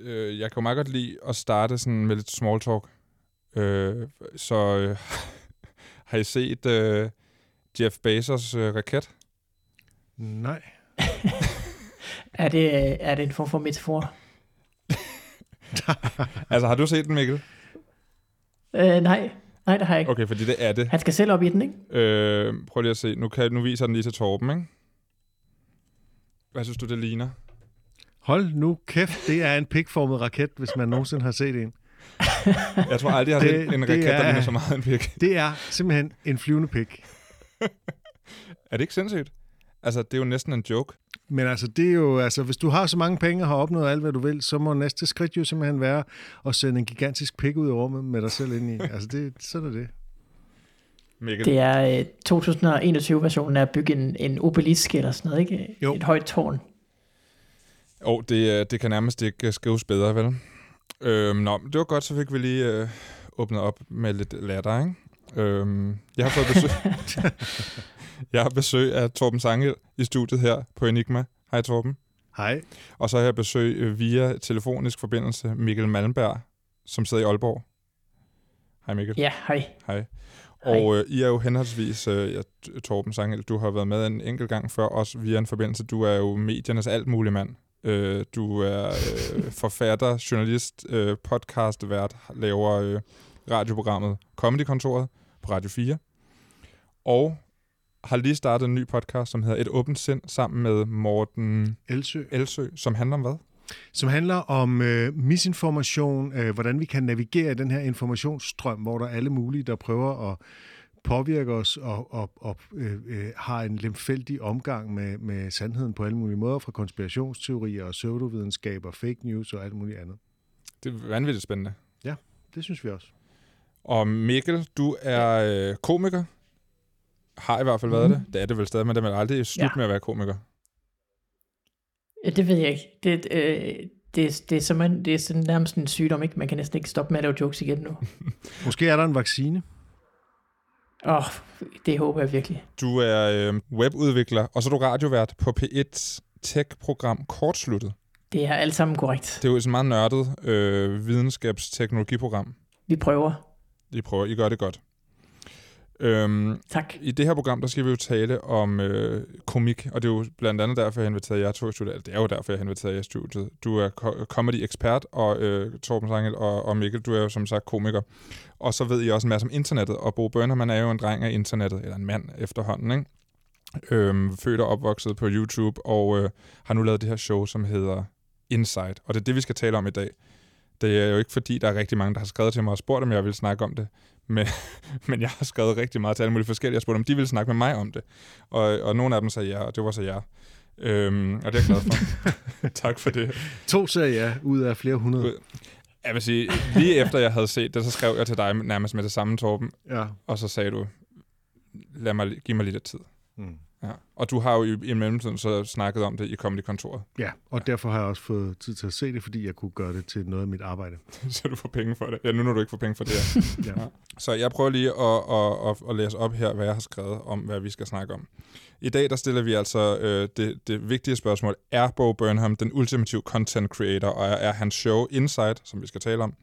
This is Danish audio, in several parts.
øh, jeg kan jo meget godt lide at starte sådan med lidt small talk. Øh, så øh, har I set øh, Jeff Bezos øh, raket? Nej. Er det, er det en form for metafor? Altså, har du set den, Mikkel? Øh, nej, nej, det har jeg ikke. Okay, fordi det er det. Han skal selv op i den, ikke? Øh, prøv lige at se. Nu, kan, nu viser den lige til Torben, ikke? Hvad synes du, det ligner? Hold nu kæft, det er en pikformet raket, hvis man nogensinde har set en. Jeg tror aldrig, jeg har set en det raket, der er- ligner så meget en pik. Det er simpelthen en flyvende pik. Er det ikke sindssygt? Altså, det er jo næsten en joke. Men altså, det er jo, altså, hvis du har så mange penge og har opnået alt, hvad du vil, så må næste skridt jo simpelthen være at sende en gigantisk pik ud i rummet med dig selv ind i. Altså, det, sådan er det. Mikkel. Det er øh, 2021-versionen af at bygge en, en obelisk eller sådan noget, ikke? Jo. Et højt tårn. Og oh, det, øh, det kan nærmest ikke øh, skrives bedre, vel? Øhm, nå, det var godt, så fik vi lige øh, åbnet op med lidt latter, ikke? Øhm, jeg har fået besøg... jeg har besøg af Torben Sangel i studiet her på Enigma. Hej Torben. Hej. Og så har jeg besøg øh, via telefonisk forbindelse Mikkel Malmberg, som sidder i Aalborg. Hej Mikkel. Ja, hej. Hej. Og øh, I er jo henholdsvis, øh, ja, Torben Sangel, du har været med en enkelt gang før, også via en forbindelse. Du er jo mediernes alt mulig mand. Øh, du er øh, forfatter, journalist, øh, podcastvært, laver øh, radioprogrammet Comedy-kontoret på Radio 4. Og har lige startet en ny podcast, som hedder Et åbent sind, sammen med Morten Elsø. Elsø, som handler om hvad? Som handler om øh, misinformation, øh, hvordan vi kan navigere i den her informationsstrøm, hvor der er alle mulige, der prøver at påvirke os og, og, og øh, øh, har en lemfældig omgang med, med sandheden på alle mulige måder, fra konspirationsteorier og pseudovidenskab og fake news og alt muligt andet. Det er vanvittigt spændende. Det synes vi også. Og Mikkel, du er øh, komiker. Har i hvert fald været Mhm. det. Det er det vel stadig, men det er vel aldrig slut Ja. med at være komiker. Ja, det ved jeg ikke. Det, øh, det, det, er simpelthen, det er sådan nærmest en sygdom, ikke? Man kan næsten ikke stoppe med at lave jokes igen nu. Måske er der en vaccine. Åh, oh, det håber jeg virkelig. Du er øh, webudvikler, og så er du radiovært på P1's tech-program Kortsluttet. Det er alt sammen korrekt. Det er jo et meget nørdet øh, videnskabsteknologiprogram. Vi prøver. I prøver, I gør det godt. Øhm, Tak. I det her program, der skal vi jo tale om øh, komik, og det er jo blandt andet derfor, jeg har inviteret jer to i studiet. Det er jo derfor, jeg har inviteret jer i studiet. Du er ko- comedy-ekspert, og øh, Torben Sangel og, og Mikkel, du er jo som sagt komiker. Og så ved I også en masse om internettet, og Bo Bønner, man er jo en dreng af internettet, eller en mand efterhånden, ikke? Øhm, født og opvokset på YouTube, og øh, har nu lavet det her show, som hedder Inside. Og det er det, vi skal tale om i dag. Det er jo ikke fordi, der er rigtig mange, der har skrevet til mig og spurgt, om jeg vil snakke om det. Men, men jeg har skrevet rigtig meget til alle mulige forskellige. Jeg spurgte, om de ville snakke med mig om det. Og, og nogle af dem sagde ja, og det var så jer. Øhm, og det er jeg glad for. tak for det. To sagde ja, ud af flere hundrede. Jeg vil sige, lige efter jeg havde set det, så skrev jeg til dig nærmest med det samme, Torben. Ja. Og så sagde du, lad mig, giv mig lidt tid. Mm. Ja. Og du har jo i, i mellemtiden så snakket om det i Comedy-kontoret, ja, og derfor har jeg også fået tid til at se det, fordi jeg kunne gøre det til noget af mit arbejde. så du får penge for det. Ja, nu når du ikke får penge for det her. Ja. Så jeg prøver lige at, at, at, at læse op her, hvad jeg har skrevet om, hvad vi skal snakke om. I dag der stiller vi altså øh, det, det vigtige spørgsmål. Er Bo Burnham den ultimative content creator, og er, er hans show Inside, som vi skal tale om,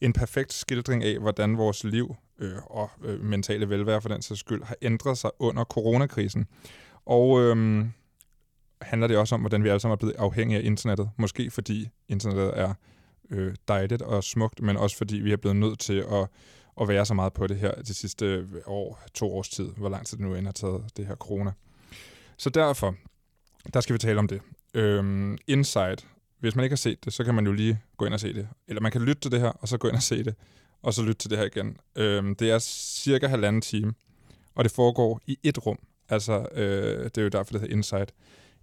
en perfekt skildring af, hvordan vores liv øh, og øh, mentale velvære for den sags skyld har ændret sig under coronakrisen? Og øh, handler det også om, hvordan vi alle sammen er blevet afhængige af internettet? Måske fordi internettet er øh, dejligt og smukt, men også fordi vi er blevet nødt til at at være så meget på det her de sidste øh, år, to års tid, hvor lang tid det nu end har taget det her corona. Så derfor, der skal vi tale om det. Øhm, Insight, Hvis man ikke har set det, så kan man jo lige gå ind og se det. Eller man kan lytte til det her, og så gå ind og se det, og så lytte til det her igen. Øhm, det er cirka halvanden time, og det foregår i et rum. Altså, øh, det er jo derfor, det hedder Insight.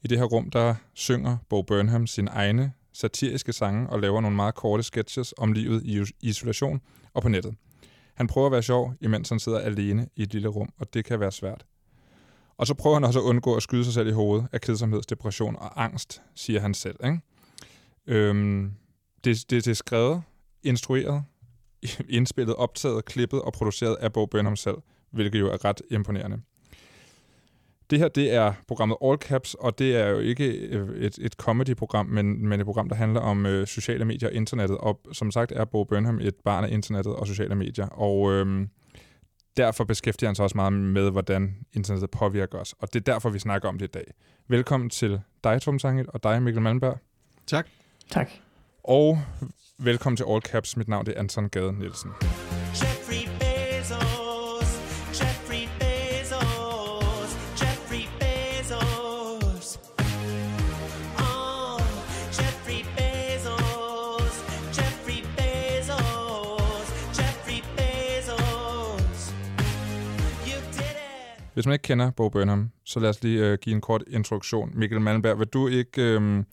I det her rum, der synger Bo Burnham sine egne satiriske sange og laver nogle meget korte sketches om livet i isolation og på nettet. Han prøver at være sjov, imens han sidder alene i et lille rum, og det kan være svært. Og så prøver han også at undgå at skyde sig selv i hovedet af kedsomhed, depression og angst, siger han selv. Ikke? Øhm, det, det, det er skrevet, instrueret, indspillet, optaget, klippet og produceret af Bo Burnham selv, hvilket jo er ret imponerende. Det her, det er programmet All Caps, og det er jo ikke øh, et, et comedy-program, men, men et program, der handler om øh, sociale medier og internettet. Og som sagt er Bo Burnham et barn af internettet og sociale medier. Og øh, derfor beskæftiger han sig også meget med, hvordan internettet påvirker os. Og det er derfor, vi snakker om det i dag. Velkommen til dig, Tom Sangel, og dig, Mikkel Malmberg. Tak. Tak. Og velkommen til All Caps. Mit navn er Anton Gade Nielsen. Jeffrey Bezos, Jeffrey Bezos, Jeffrey Bezos. Oh, Jeffrey Bezos, Jeffrey Bezos, Jeffrey Bezos. You did it. Hvis man ikke kender Bo Burnham, så lad os lige øh, give en kort introduktion. Mikkel Malmberg, vil du ikke øh,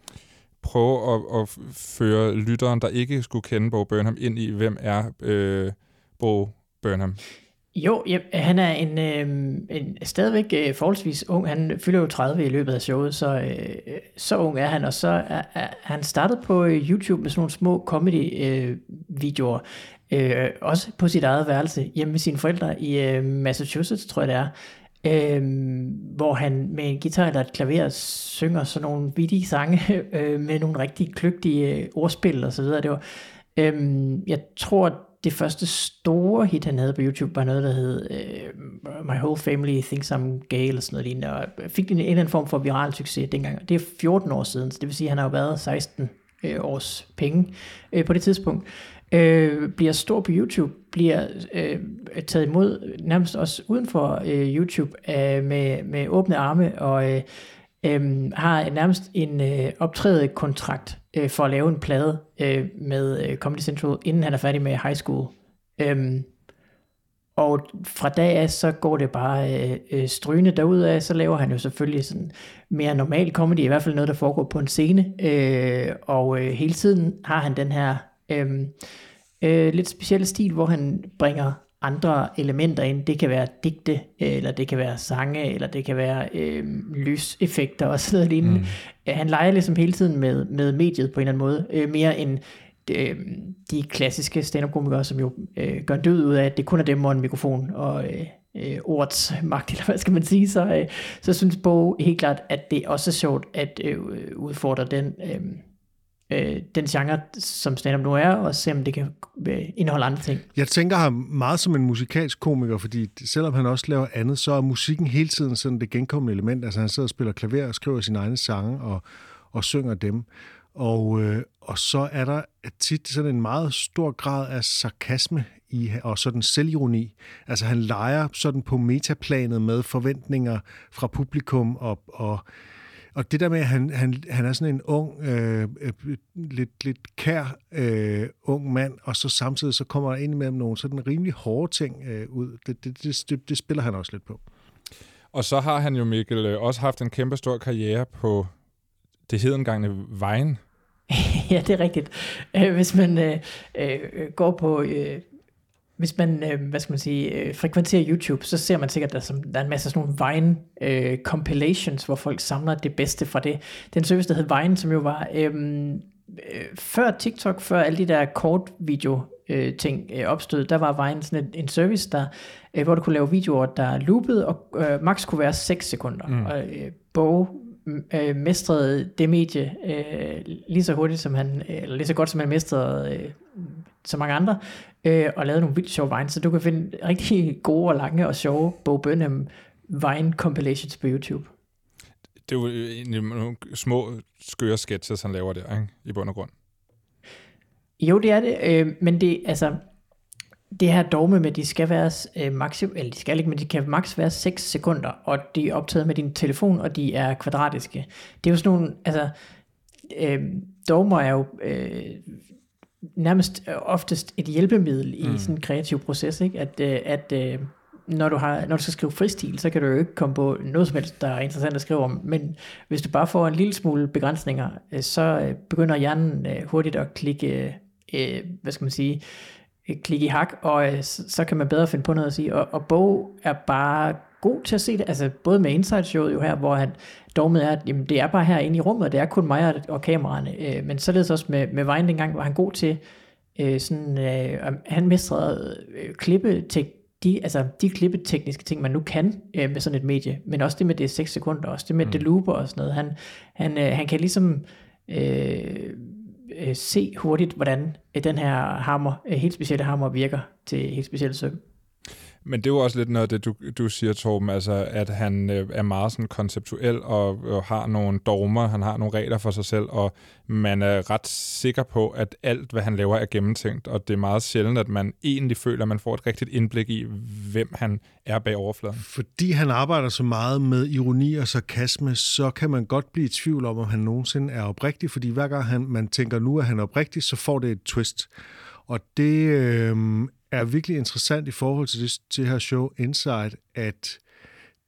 prøve at, at føre lytteren, der ikke skulle kende Bo Burnham, ind i, hvem er øh, Bo Burnham? Jo, ja, han er en, øh, en stadigvæk øh, forholdsvis ung. Han fylder jo 30 i løbet af showet, så, øh, så ung er han. Og så er, er han startet på øh, YouTube med sådan nogle små comedy-videoer. Øh, øh, også på sit eget værelse hjemme med sine forældre i øh, Massachusetts, tror jeg det er. Øh, hvor han med en guitar eller et klaver synger sådan nogle vittige sange øh, med nogle rigtig kløgtige øh, ordspil og så videre. Det var, øh, jeg tror, det første store hit, han havde på YouTube, var noget, der hed øh, My Whole Family Thinks I'm Gay, eller sådan noget lignende, og fik en, en eller anden form for viral succes dengang. Det er 14 år siden, så det vil sige, at han har jo været 16 øh, års penge øh, på det tidspunkt. Øh, bliver stor på YouTube, bliver øh, taget imod nærmest også uden for øh, YouTube øh, med, med åbne arme, og øh, øh, har nærmest en øh, optrædet kontrakt øh, for at lave en plade øh, med øh, Comedy Central, inden han er færdig med high school. Øh, og fra dag af, så går det bare øh, øh, strygende derudad, så laver han jo selvfølgelig sådan mere normal comedy, i hvert fald noget, der foregår på en scene, øh, og øh, hele tiden har han den her øh, øh, lidt specielle stil, hvor han bringer andre elementer ind. Det kan være digte, eller det kan være sange, eller det kan være øh, lyseffekter og sådan noget lignende. Mm. Han leger ligesom hele tiden med, med mediet på en eller anden måde, øh, mere end øh, de klassiske stand-up-komikere, som jo øh, gør en død ud af, at det kun er dem og en mikrofon og øh, øh, ordets magt, eller hvad skal man sige, så, øh, så synes Bo helt klart, at det også er sjovt at øh, udfordre den, øh, øh, den genre, som stand-up nu er, og se om det kan øh, indeholde andre ting. Jeg tænker ham meget som en musikalsk komiker, fordi selvom han også laver andet, så er musikken hele tiden sådan det genkommende element. Altså han sidder og spiller klaver og skriver sine egne sange og, og synger dem. Og, øh, og så er der tit sådan en meget stor grad af sarkasme i, og sådan selvironi. Altså han leger sådan på metaplanet med forventninger fra publikum, og, og, og det der med, at han, han, han er sådan en ung, øh, øh, lidt, lidt kær øh, ung mand, og så samtidig så kommer der ind imellem nogle sådan rimelig hårde ting øh, ud. Det, det, det, det, det spiller han også lidt på. Og så har han jo, Mikkel, øh, også haft en kæmpe stor karriere på det hedengangne Vejen. ja, det er rigtigt. Øh, Hvis man øh, øh, går på... Øh, hvis man, øh, hvad skal man sige, øh, frekventerer YouTube, så ser man sikkert, at der, er der er en masse sådan nogle Vine øh, compilations, hvor folk samler det bedste fra det. Den service, der hed Vine, som jo var øh, øh, før TikTok, før alle de der kort video øh, ting øh, opstod, der var Vine sådan en, en service, der, øh, hvor du kunne lave videoer, der loopede, og øh, max kunne være 6 sekunder. Mm. Og øh, Bo øh, mestrede det medie øh, lige så hurtigt som han, eller lige så godt som han mestrede øh, så mange andre, øh, og lavede nogle vildt sjove vines, så du kan finde rigtig gode og lange og sjove Bo Burnham Vine compilations på YouTube. Det er jo egentlig nogle små, skøre sketches, han laver der, ikke? i bund og grund. Jo, det er det, øh, men det, altså, det her dogme med, de skal være øh, maksim, eller de skal ikke, men de kan maks være 6 sekunder, og de er optaget med din telefon, og de er kvadratiske. Det er jo sådan nogle, altså, øh, dogmer er jo øh, nærmest øh, oftest et hjælpemiddel i mm. sådan en kreativ proces, ikke? At, øh, at øh, når du, har, når du skal skrive fristil, så kan du jo ikke komme på noget som helst, der er interessant at skrive om, men hvis du bare får en lille smule begrænsninger, så begynder hjernen hurtigt at klikke, hvad skal man sige, klikke i hak, og så, så kan man bedre finde på noget at sige, og, og Bo er bare god til at se det, altså både med Inside Showet jo her, hvor han dogmet er, at jamen, det er bare herinde i rummet, og det er kun mig og, og kameraerne, øh, men således også med, med Vine dengang, var han god til, øh, sådan, øh, han mestrede øh, klippe til de, altså, de klippetekniske ting, man nu kan øh, med sådan et medie, men også det med det er 6 sekunder, også det med mm. det looper og sådan noget, han, han, øh, han kan ligesom øh, øh, se hurtigt, hvordan øh, den her hammer, øh, helt specielle hammer virker til helt specielle søm. Men det er jo også lidt noget af det, du, du siger, Torben, altså, at han øh, er meget sådan konceptuel og, og har nogle dogmer, han har nogle regler for sig selv, og man er ret sikker på, at alt, hvad han laver, er gennemtænkt, og det er meget sjældent, at man egentlig føler, at man får et rigtigt indblik i, hvem han er bag overfladen. Fordi han arbejder så meget med ironi og sarkasme, så kan man godt blive i tvivl om, om han nogensinde er oprigtig, fordi hver gang han, man tænker, nu er han oprigtig, så får det et twist. Og det øh, er virkelig interessant i forhold til det, til her show Inside, at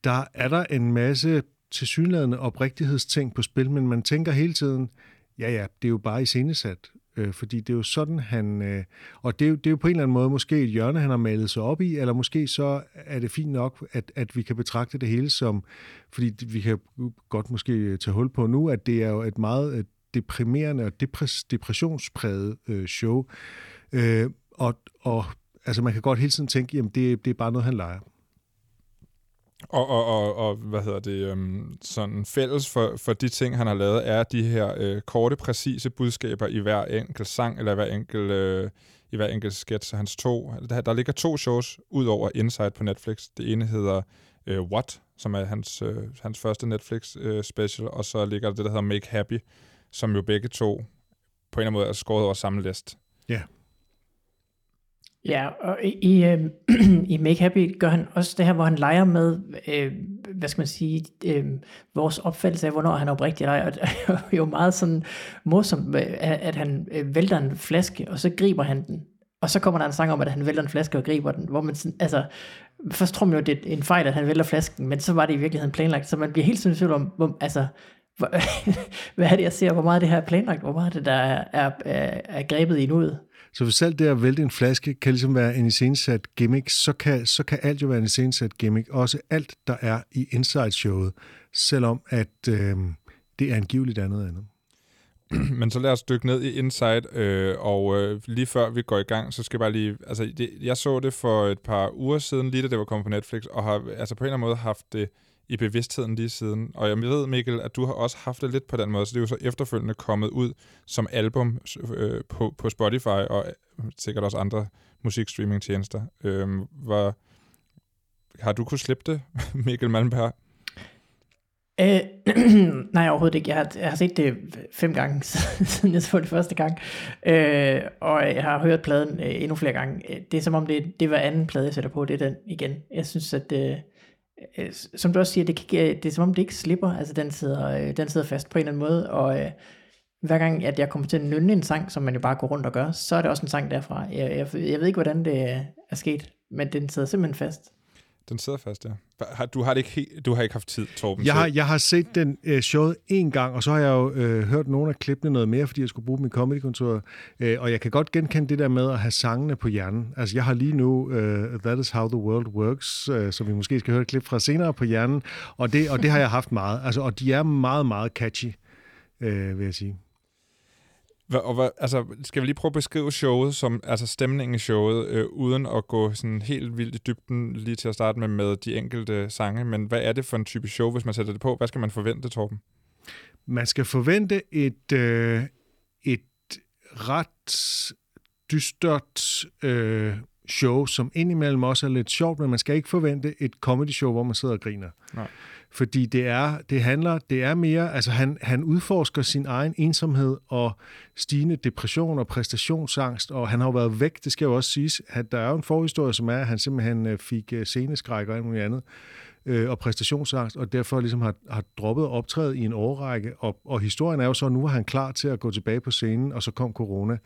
der er der en masse tilsyneladende oprigtighedsting på spil, men man tænker hele tiden, ja ja, det er jo bare iscenesat. Øh, fordi det er jo sådan, han... Øh, og det er, jo, det er jo på en eller anden måde måske et hjørne, han har malet sig op i, eller måske så er det fint nok, at, at vi kan betragte det hele som... Fordi vi kan godt måske tage hul på nu, at det er jo et meget øh, deprimerende og depres, depressionspræget øh, show. Øh, og, og altså man kan godt hele tiden tænke, jamen det, det er bare noget, han leger. Og, og, og, og hvad hedder det, øhm, sådan fælles for, for de ting, han har lavet, er de her øh, korte, præcise budskaber i hver enkelt sang, eller hver enkelt, øh, i hver enkelt sketch. Hans to, der, der ligger to shows ud over Inside på Netflix. Det ene hedder øh, What, som er hans, øh, hans første Netflix øh, special, og så ligger der det, der hedder Make Happy, som jo begge to på en eller anden måde er skåret over samme list. Ja. Ja, og i, øh, i Make Happy gør han også det her, hvor han leger med, øh, hvad skal man sige, øh, vores opfattelse af, hvornår han er oprigtig eller ej. Og det er jo meget sådan morsomt, at, han øh, vælter en flaske, og så griber han den. Og så kommer der en sang om, at han vælter en flaske og griber den, hvor man sådan, altså, først tror man jo, det er en fejl, at han vælter flasken, men så var det i virkeligheden planlagt, så man bliver helt sådan i tvivl om, hvor, altså, hvor, hvad er det, jeg ser, hvor meget det her er planlagt, hvor meget det der er, er, er, er grebet i nuet. Så hvis selv det at vælte en flaske kan ligesom være en iscenesat gimmick, så kan, så kan alt jo være en iscenesat gimmick. Også alt, der er i Inside-showet, selvom at øh, det er angiveligt andet andet. Men så lad os dykke ned i Inside, øh, og øh, lige før vi går i gang, så skal jeg bare lige... Altså, det, jeg så det for et par uger siden, lige da det var kommet på Netflix, og har altså på en eller anden måde haft det i bevidstheden lige siden. Og jeg ved, Mikkel, at du har også haft det lidt på den måde, så det er jo så efterfølgende kommet ud som album øh, på, på Spotify og øh, sikkert også andre musikstreamingtjenester. Øh, var, har du kunnet slippe det, Mikkel Malmberg? Øh, nej, overhovedet ikke. Jeg har, jeg har set det fem gange, siden jeg så det første gang. Øh, og jeg har hørt pladen øh, endnu flere gange. Det er som om, det, det var anden plade, jeg sætter på. Det er den igen. Jeg synes, at... Øh, Øh, som du også siger, det, kan, det er som om det ikke slipper, altså den sidder, øh, den sidder fast på en eller anden måde, og øh, hver gang at jeg kommer til at nynne en sang, som man jo bare går rundt og gør, så er det også en sang derfra. Jeg, jeg, jeg ved ikke, hvordan det er sket, men den sidder simpelthen fast. Den sidder fast, ja. Du, har det ikke, du har ikke haft tid, Torben? Jeg har, jeg har set den øh, showet en gang, og så har jeg jo øh, hørt nogle af klippene noget mere, fordi jeg skulle bruge dem i comedykontoret. Øh, og jeg kan godt genkende det der med at have sangene på hjernen. Altså, jeg har lige nu øh, That is how the world works, øh, som vi måske skal høre et klip fra senere på hjernen. Og det, og det har jeg haft meget. Altså, og de er meget, meget catchy, øh, vil jeg sige. Hva, og hvad, altså, skal vi lige prøve at beskrive showet, som, altså stemningen i showet, øh, uden at gå sådan helt vildt i dybden lige til at starte med med de enkelte sange, men hvad er det for en type show, hvis man sætter det på? Hvad skal man forvente, Torben? Man skal forvente et, øh, et ret dystert øh, show, som indimellem også er lidt sjovt, men man skal ikke forvente et comedy show, hvor man sidder og griner. Nej. Fordi det er, det handler, det er mere, altså han, han udforsker sin egen ensomhed og stigende depression og præstationsangst, og han har jo været væk, det skal jo også siges, at der er jo en forhistorie, som er, at han simpelthen øh, fik øh, sceneskræk og alt muligt andet, øh, og præstationsangst, og derfor ligesom har, har droppet at optræde i en årrække, og, og historien er jo så, at nu er han klar til at gå tilbage på scenen, og så kom corona.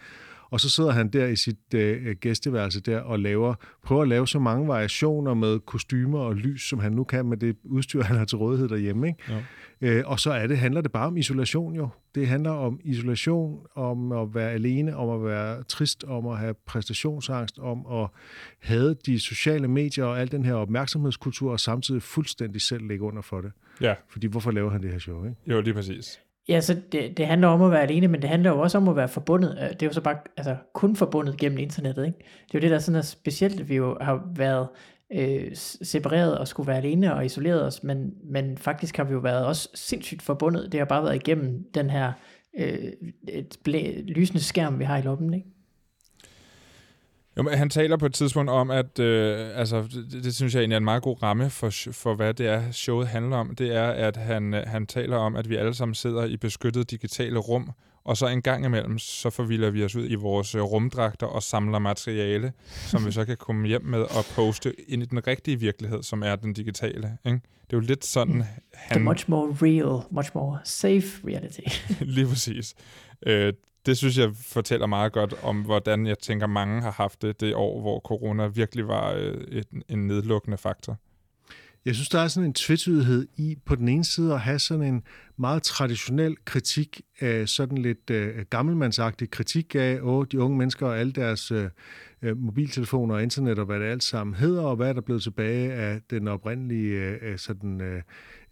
Og så sidder han der i sit øh, gæsteværelse der og laver, prøver at lave så mange variationer med kostymer og lys, som han nu kan med det udstyr, han har til rådighed derhjemme. Ikke? Ja. Øh, og så er det, handler det bare om isolation jo. Det handler om isolation, om at være alene, om at være trist, om at have præstationsangst, om at have de sociale medier og al den her opmærksomhedskultur, og samtidig fuldstændig selv ligge under for det. Ja, Fordi hvorfor laver han det her show, ikke? jo, lige præcis. Ja, så det, det handler om at være alene, men det handler jo også om at være forbundet. Øh, det er jo så bare altså, kun forbundet gennem internettet. Ikke? Det er jo det, der sådan er specielt, at vi jo har været øh, separeret og skulle være alene og isoleret os, men, men faktisk har vi jo været også sindssygt forbundet. Det har bare været igennem den her øh, et blæ, lysende skærm, vi har i lommen, ikke? Jo, men han taler på et tidspunkt om, at øh, altså, det, det synes jeg egentlig er en meget god ramme for, for, hvad det er, showet handler om. Det er, at han, øh, han taler om, at vi alle sammen sidder i beskyttede digitale rum, og så en gang imellem, så forvilder vi os ud i vores øh, rumdragter og samler materiale, som vi så kan komme hjem med og poste ind i den rigtige virkelighed, som er den digitale. Ikke? Det er jo lidt sådan, The han... much more real, much more safe reality. Lige præcis. Øh, det synes jeg fortæller meget godt om, hvordan jeg tænker, mange har haft det det år, hvor corona virkelig var øh, et, en nedlukkende faktor. Jeg synes, der er sådan en tvetydighed i på den ene side at have sådan en meget traditionel kritik af sådan lidt øh, gammelmandsagtig kritik af åh, de unge mennesker og alle deres øh, øh mobiltelefoner og internet og hvad det alt sammen hedder, og hvad er der blevet tilbage af den oprindelige øh, øh sådan, øh,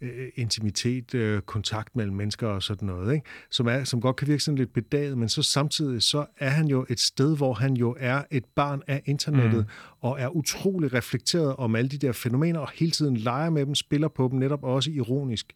øh, intimitet, øh, kontakt mellem mennesker og sådan noget, ikke? Som, er, som godt kan virke sådan lidt bedaget, men så samtidig så er han jo et sted, hvor han jo er et barn af internettet, mm. og er utrolig reflekteret om alle de der fænomener, og hele tiden leger med dem, spiller på dem, netop også ironisk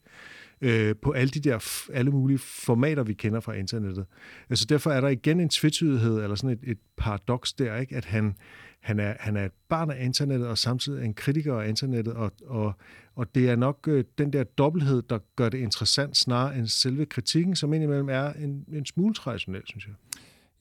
øh, på alle de der alle mulige formater, vi kender fra internettet. Altså derfor er der igen en tvetydighed, eller sådan et, et paradoks der, ikke? at han, han, er, han er et barn af internettet, og samtidig en kritiker af internettet, og, og, og det er nok øh, den der dobbelthed, der gør det interessant, snarere end selve kritikken, som indimellem er en, en smule traditionel, synes jeg.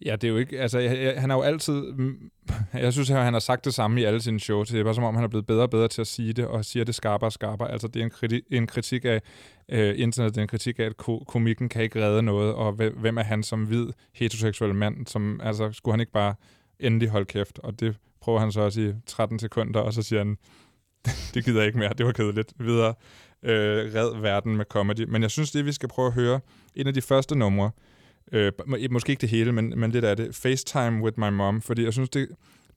Ja, det er jo ikke... Altså, jeg, jeg, han har jo altid... Mm, jeg synes, at han har sagt det samme i alle sine shows. Det er bare som om, han er blevet bedre og bedre til at sige det, og siger det skarpere og skarpere. Altså, det er en, kriti, en kritik af øh, internet, det er en kritik af, at ko- komikken kan ikke redde noget, og hvem, hvem er han som hvid heteroseksuel mand? Som, altså, skulle han ikke bare endelig hold kæft? Og det prøver han så også i 13 sekunder, og så siger han, det gider jeg ikke mere, det var kedeligt. Videre. Øh, red verden med comedy. Men jeg synes, det vi skal prøve at høre, en af de første numre, øh, måske ikke det hele, men, men lidt af det, FaceTime with my mom, fordi jeg synes, det,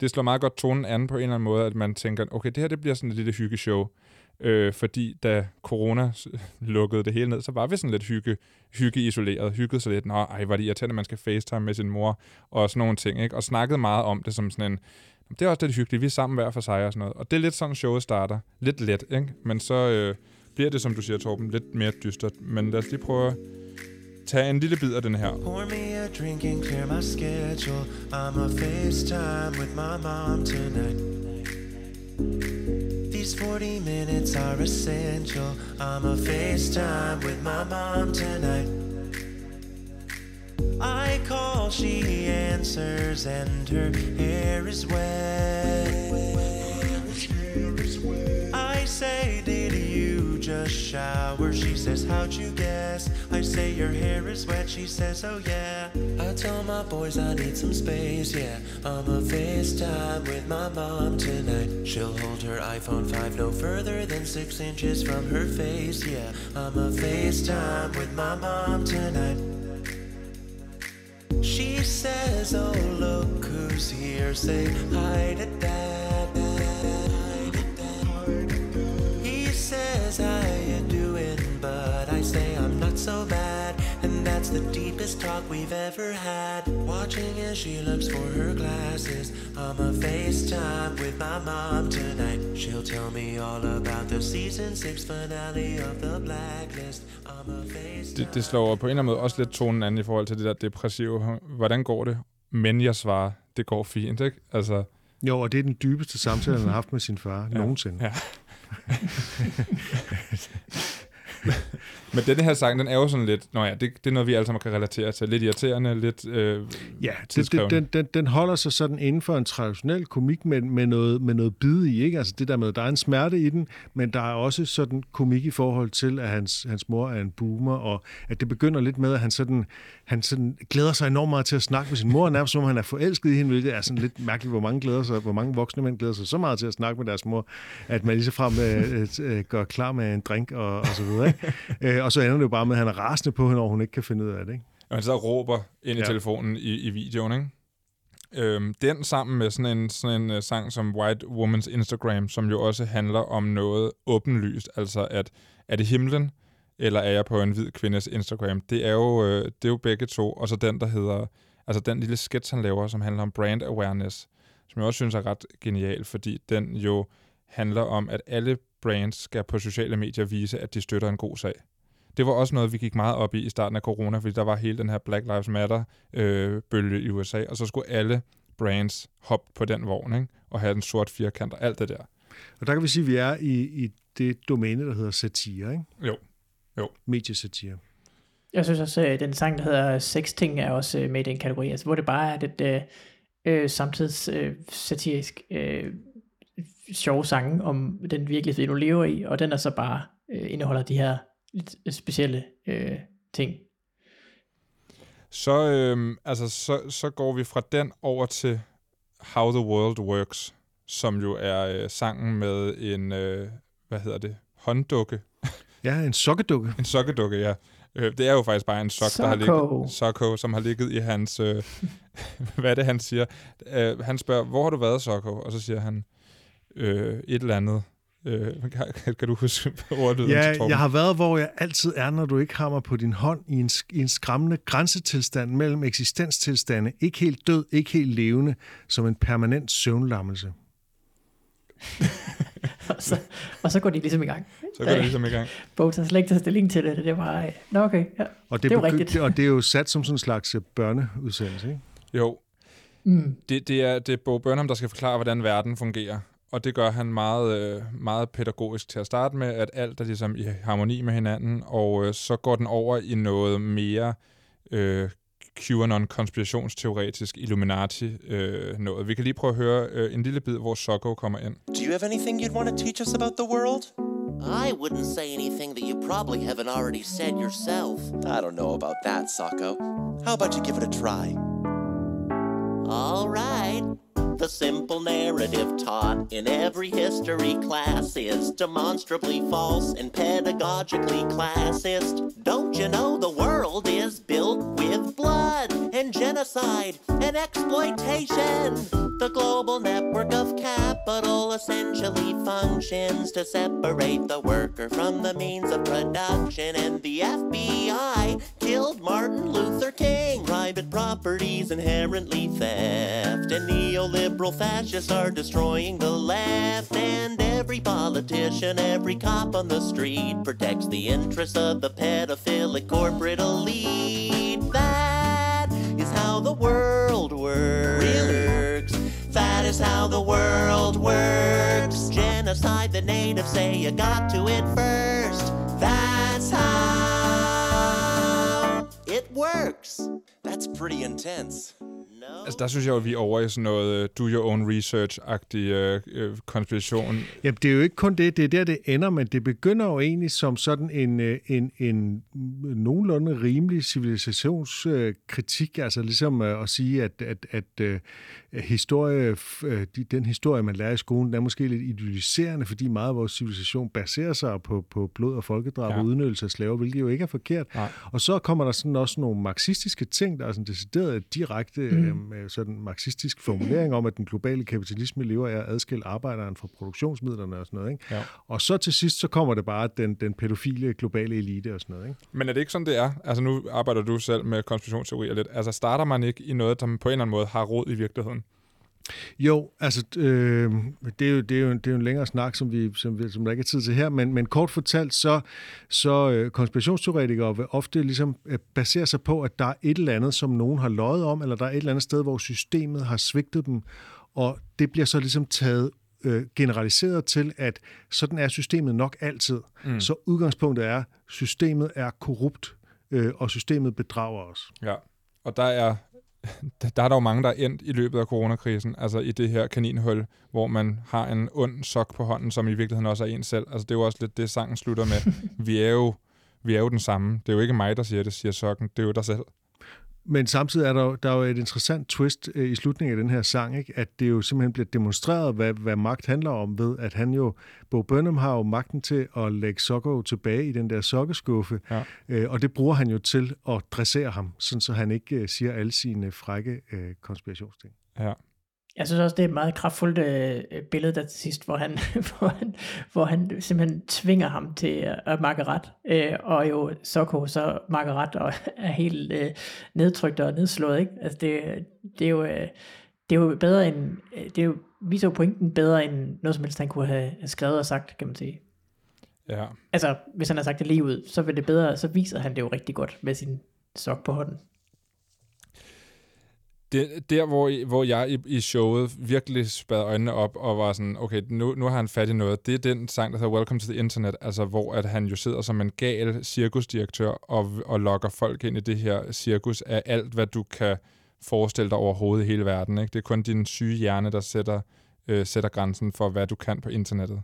det slår meget godt tonen an på en eller anden måde, at man tænker, okay, det her det bliver sådan et lille hyggeshow, øh, fordi da corona lukkede det hele ned, så var vi sådan lidt hygge, hygge isoleret, hyggede så lidt, nå, ej, var det irriterende, at man skal FaceTime med sin mor, og sådan nogle ting, ikke? og snakkede meget om det som sådan en, det er også lidt hyggeligt, vi er sammen hver for sig og sådan noget, og det er lidt sådan, showet starter, lidt let, ikke? men så øh, bliver det, som du siger, Torben, lidt mere dystert, men lad os lige prøve at tage en lille bid af den her. Pour me a drink and clear my schedule. I'm a FaceTime with my mom tonight. These 40 minutes are essential. I'm a FaceTime with my mom tonight. I call, she answers, and her hair is wet. I say, Did you just shower? She says, How'd you guess? I say, Your hair is wet. She says, Oh, yeah. I tell my boys I need some space, yeah. I'm a FaceTime with my mom tonight. She'll hold her iPhone 5 no further than six inches from her face, yeah. I'm a FaceTime with my mom tonight. She says, Oh, look who's here. Say hi to dad. Says, How you doing? But I say, I'm not so bad. And that's the deepest talk we've ever had. Watching as she looks for her glasses. I'm a FaceTime with my mom tonight. She'll tell me all about the season six finale of the blacklist. I'm a FaceTime. det, det slår på en eller anden måde også lidt tonen an i forhold til det der depressive. Hvordan går det? Men jeg svarer, det går fint, ikke? Altså, Jo, og det er den dybeste samtale, han har haft med sin far ja. nogensinde. ja. ハハハハ。Men den her sang, den er jo sådan lidt, nå ja, det, det er noget, vi alle sammen kan relatere til. Lidt irriterende, lidt øh, Ja, det, den, den, den holder sig sådan inden for en traditionel komik med, med, noget, med noget bid i, ikke? Altså det der med, der er en smerte i den, men der er også sådan komik i forhold til, at hans, hans mor er en boomer, og at det begynder lidt med, at han sådan, han sådan glæder sig enormt meget til at snakke med sin mor, nærmest som om han er forelsket i hende, hvilket er sådan lidt mærkeligt, hvor mange, glæder sig, hvor mange voksne mænd glæder sig så meget til at snakke med deres mor, at man lige så frem øh, øh, gør klar med en drink og, og så videre. Ikke? Øh, og så ender det jo bare med, at han er rasende på hende, og hun ikke kan finde ud af det. Ikke? Og han så råber ind i Ja. telefonen i, i videoen, ikke? Øhm, den sammen med sådan en, sådan en uh, sang som White Woman's Instagram, som jo også handler om noget åbenlyst, altså at er det himlen, eller er jeg på en hvid kvindes Instagram? Det er jo, øh, det er jo begge to, og så den, der hedder, altså den lille sketch, han laver, som handler om brand awareness, som jeg også synes er ret genial, fordi den jo handler om, at alle brands skal på sociale medier vise, at de støtter en god sag. Det var også noget, vi gik meget op i i starten af corona, fordi der var hele den her Black Lives Matter-bølge øh, i USA, og så skulle alle brands hoppe på den vogn, ikke? og have den sort firkant og alt det der. Og der kan vi sige, at vi er i, i det domæne, der hedder satire, ikke? Jo. jo. Mediesatire. Jeg synes også, at den sang, der hedder Sexting, er også øh, med i den kategori, altså, hvor det bare er det øh, øh, samtids øh, satirisk øh, sjove sange om den virkelighed, du lever i, og den er så bare øh, indeholder de her lidt specielle øh, ting. Så, øh, altså, så, så går vi fra den over til How the World Works, som jo er øh, sangen med en, øh, hvad hedder det, hånddukke. Ja, en sokkedukke. En sokkedukke, ja. Øh, det er jo faktisk bare en sok, der har ligget, Sokko, som har ligget i hans, øh, hvad er det, han siger? Øh, han spørger, hvor har du været, Sokko? Og så siger han, øh, et eller andet. Øh, kan, kan du huske ordet? Ja, jeg har været, hvor jeg altid er, når du ikke har mig på din hånd, i en, i en skræmmende grænsetilstand mellem eksistenstilstande, ikke helt død, ikke helt levende, som en permanent søvnlammelse. og, så, og så går de ligesom i gang. Så går de ligesom i gang. Bo tager slet ikke stilling til det. Det var, nå okay, ja. og det, det er jo rigtigt. Og det er jo sat som sådan en slags øh, børneudsendelse, ikke? Jo. Mm. Det, det, er, det er Bo Burnham, der skal forklare, hvordan verden fungerer. Og det gør han meget, øh, meget pædagogisk til at starte med, at alt er ligesom i harmoni med hinanden, og øh, så går den over i noget mere øh, QAnon konspirationsteoretisk Illuminati øh, noget. Vi kan lige prøve at høre øh, en lille bid, hvor Sokko kommer ind. Do you have anything you'd want to teach us about the world? I wouldn't say anything that you probably haven't already said yourself. I don't know about that, Sokko. How about you give it a try? All right. The simple narrative taught in every history class is demonstrably false and pedagogically classist. Don't you know the world is built with and genocide and exploitation? The global network of capital essentially functions to separate the worker from the means of production, and the FBI killed Martin Luther King. Private property's inherently theft, and neoliberal fascists are destroying the left, and every politician, every cop on the street protects the interests of the pedophilic corporate elite. That the world works. Really? That is how the world works. Genocide, the natives say you got to it first. That's how it works. That's pretty intense. Altså, der synes jeg jo, at vi er over i sådan noget uh, do your own research-agtig uh, uh, konspiration. Jamen, det er jo ikke kun det, det er der, det ender, men det begynder jo egentlig som sådan en, øh, en, en nogenlunde rimelig civilisationskritik, altså ligesom at sige, at, at, at uh, historie, den historie, man lærer i skolen, er måske lidt idealiserende, fordi meget af vores civilisation baserer sig på, på blod og folkedrab ja. og udnyttelse af slaver, hvilket jo ikke er forkert. Nej. Og så kommer der sådan også nogle marxistiske ting, der er sådan decideret direkte mm. øh, sådan marxistisk formulering om, at den globale kapitalisme lever af at adskille arbejderen fra produktionsmidlerne og sådan noget. Ikke? Ja. Og så til sidst, så kommer det bare den, den pædofile globale elite og sådan noget. Ikke? Men er det ikke sådan, det er? Altså nu arbejder du selv med konspirationsteorier lidt. Altså starter man ikke i noget, der på en eller anden måde har råd i virkeligheden? Jo, altså, øh, det, er jo, det, er jo, det er jo en længere snak, som, vi, som, som der ikke er tid til her, men, men kort fortalt, så, så øh, konspirationsteoretikere vil ofte ligesom øh, basere sig på, at der er et eller andet, som nogen har løjet om, eller der er et eller andet sted, hvor systemet har svigtet dem, og det bliver så ligesom taget øh, generaliseret til, at sådan er systemet nok altid. Mm. Så udgangspunktet er, systemet er korrupt, øh, og systemet bedrager os. Ja, og der er der er der jo mange, der er endt i løbet af coronakrisen, altså i det her kaninhul, hvor man har en ond sok på hånden, som i virkeligheden også er en selv. Altså det er jo også lidt det, sangen slutter med. vi er jo, vi er jo den samme. Det er jo ikke mig, der siger det, siger sokken. Det er jo dig selv. Men samtidig er der, der er jo et interessant twist øh, i slutningen af den her sang, ikke? at det jo simpelthen bliver demonstreret, hvad, hvad magt handler om ved, at han jo, Bo Burnham har jo magten til at lægge Sokko tilbage i den der sokkeskuffe, ja. øh, og det bruger han jo til at dressere ham, sådan så han ikke øh, siger alle sine frække øh, konspirationsting. Ja. Jeg synes også, det er et meget kraftfuldt øh, billede der til sidst, hvor han, hvor, han, hvor han simpelthen tvinger ham til at makke ret. Øh, og jo Soko så makker ret og er helt øh, nedtrykt og nedslået. Ikke? Altså det, det, er jo, øh, det er jo bedre end, det er jo viser jo pointen bedre end noget som helst, han kunne have skrevet og sagt, kan man sige. Ja. Altså, hvis han har sagt det lige ud, så, vil det bedre, så viser han det jo rigtig godt med sin sok på hånden. Det, der, hvor, hvor jeg i, i showet virkelig spadede øjnene op og var sådan, okay, nu, nu har han fat i noget. Det er den sang, der hedder Welcome to the Internet, altså hvor at han jo sidder som en gal cirkusdirektør og, og lokker folk ind i det her cirkus af alt, hvad du kan forestille dig overhovedet i hele verden. Ikke? Det er kun din syge hjerne, der sætter, øh, sætter grænsen for, hvad du kan på internettet.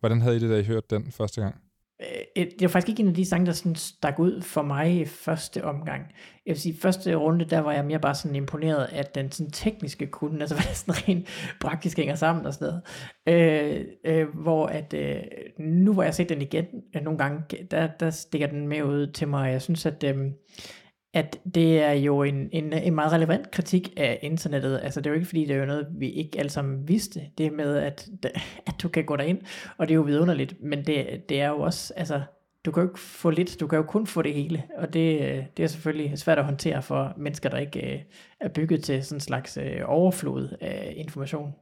Hvordan havde I det, da I hørte den første gang? Øh, det var faktisk ikke en af de sange, der sådan stak ud for mig i første omgang. Jeg vil sige, første runde, der var jeg mere bare sådan imponeret af den sådan tekniske kunde, altså hvad sådan rent praktisk hænger sammen og sådan noget. Øh, øh, hvor at, øh, nu hvor jeg har set den igen øh, nogle gange, der, der stikker den med ud til mig, jeg synes, at øh, at det er jo en, en, en meget relevant kritik af internettet. Altså det er jo ikke fordi, det er jo noget, vi ikke alle sammen vidste. Det med, at, at du kan gå derind, og det er jo vidunderligt. Men det, det er jo også, altså du kan jo ikke få lidt, du kan jo kun få det hele. Og det, det er selvfølgelig svært at håndtere for mennesker, der ikke øh, er bygget til sådan en slags øh, overflod af information.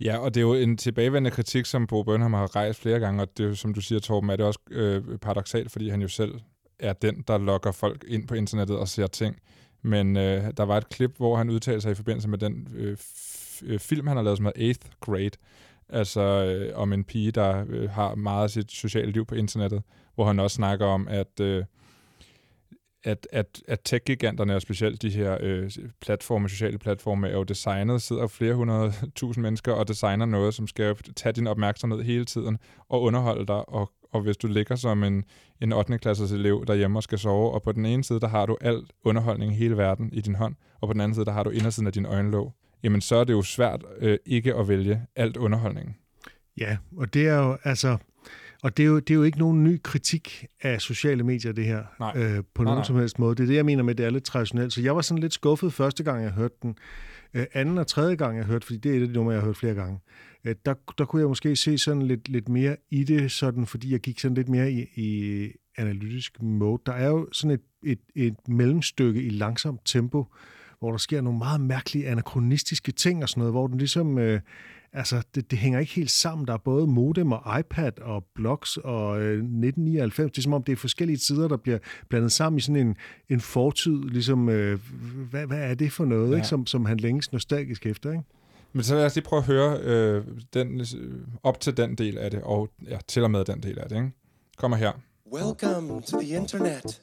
Ja, og det er jo en tilbagevendende kritik, som Bo Burnham har rejst flere gange, og det er jo, som du siger, Torben, er det også øh, paradoxalt, fordi han jo selv er den, der lokker folk ind på internettet og ser ting. Men øh, der var et klip, hvor han udtalte sig i forbindelse med den øh, øh film, han har lavet, som hedder 8th Grade, altså øh, om en pige, der øh, har meget af sit sociale liv på internettet, hvor han også snakker om, at, øh, at, at, at tech-giganterne, og specielt de her øh, platforme, sociale platforme, er jo designet, sidder flere hundrede tusind mennesker og designer noget, som skal tage din opmærksomhed hele tiden og underholde dig og, og hvis du ligger som en, en 8. klasses elev derhjemme og skal sove, og på den ene side, der har du alt underholdning i hele verden i din hånd, og på den anden side, der har du indersiden af din øjenlåg, jamen så er det jo svært øh, ikke at vælge alt underholdning. Ja, og det er jo, altså, og det er, jo, det er jo ikke nogen ny kritik af sociale medier, det her, nej. Øh, på nej, nogen nej. som helst måde. Det er det, jeg mener med, at det er lidt traditionelt. Så jeg var sådan lidt skuffet første gang, jeg hørte den. Øh, anden og tredje gang, jeg hørte, fordi det er et af de numre, jeg har hørt flere gange. Øh, der, der kunne jeg måske se sådan lidt, lidt mere i det, sådan, fordi jeg gik sådan lidt mere i, i analytisk mode. Der er jo sådan et, et, et mellemstykke i langsomt tempo, hvor der sker nogle meget mærkelige anakronistiske ting og sådan noget, hvor den ligesom... Øh, altså, det, det hænger ikke helt sammen. Der er både modem og iPad og blogs og øh, 1999. Det er som om, det er forskellige tider, der bliver blandet sammen i sådan en, en fortid. Ligesom, øh, hvad, hvad er det for noget, ja. ikke? Som, som han længes nostalgisk efter, ikke? Men så lad os lige prøve at høre øh, den, øh, op til den del af det, og ja, til og med den del af det. Ikke? Kommer her. Welcome to the internet.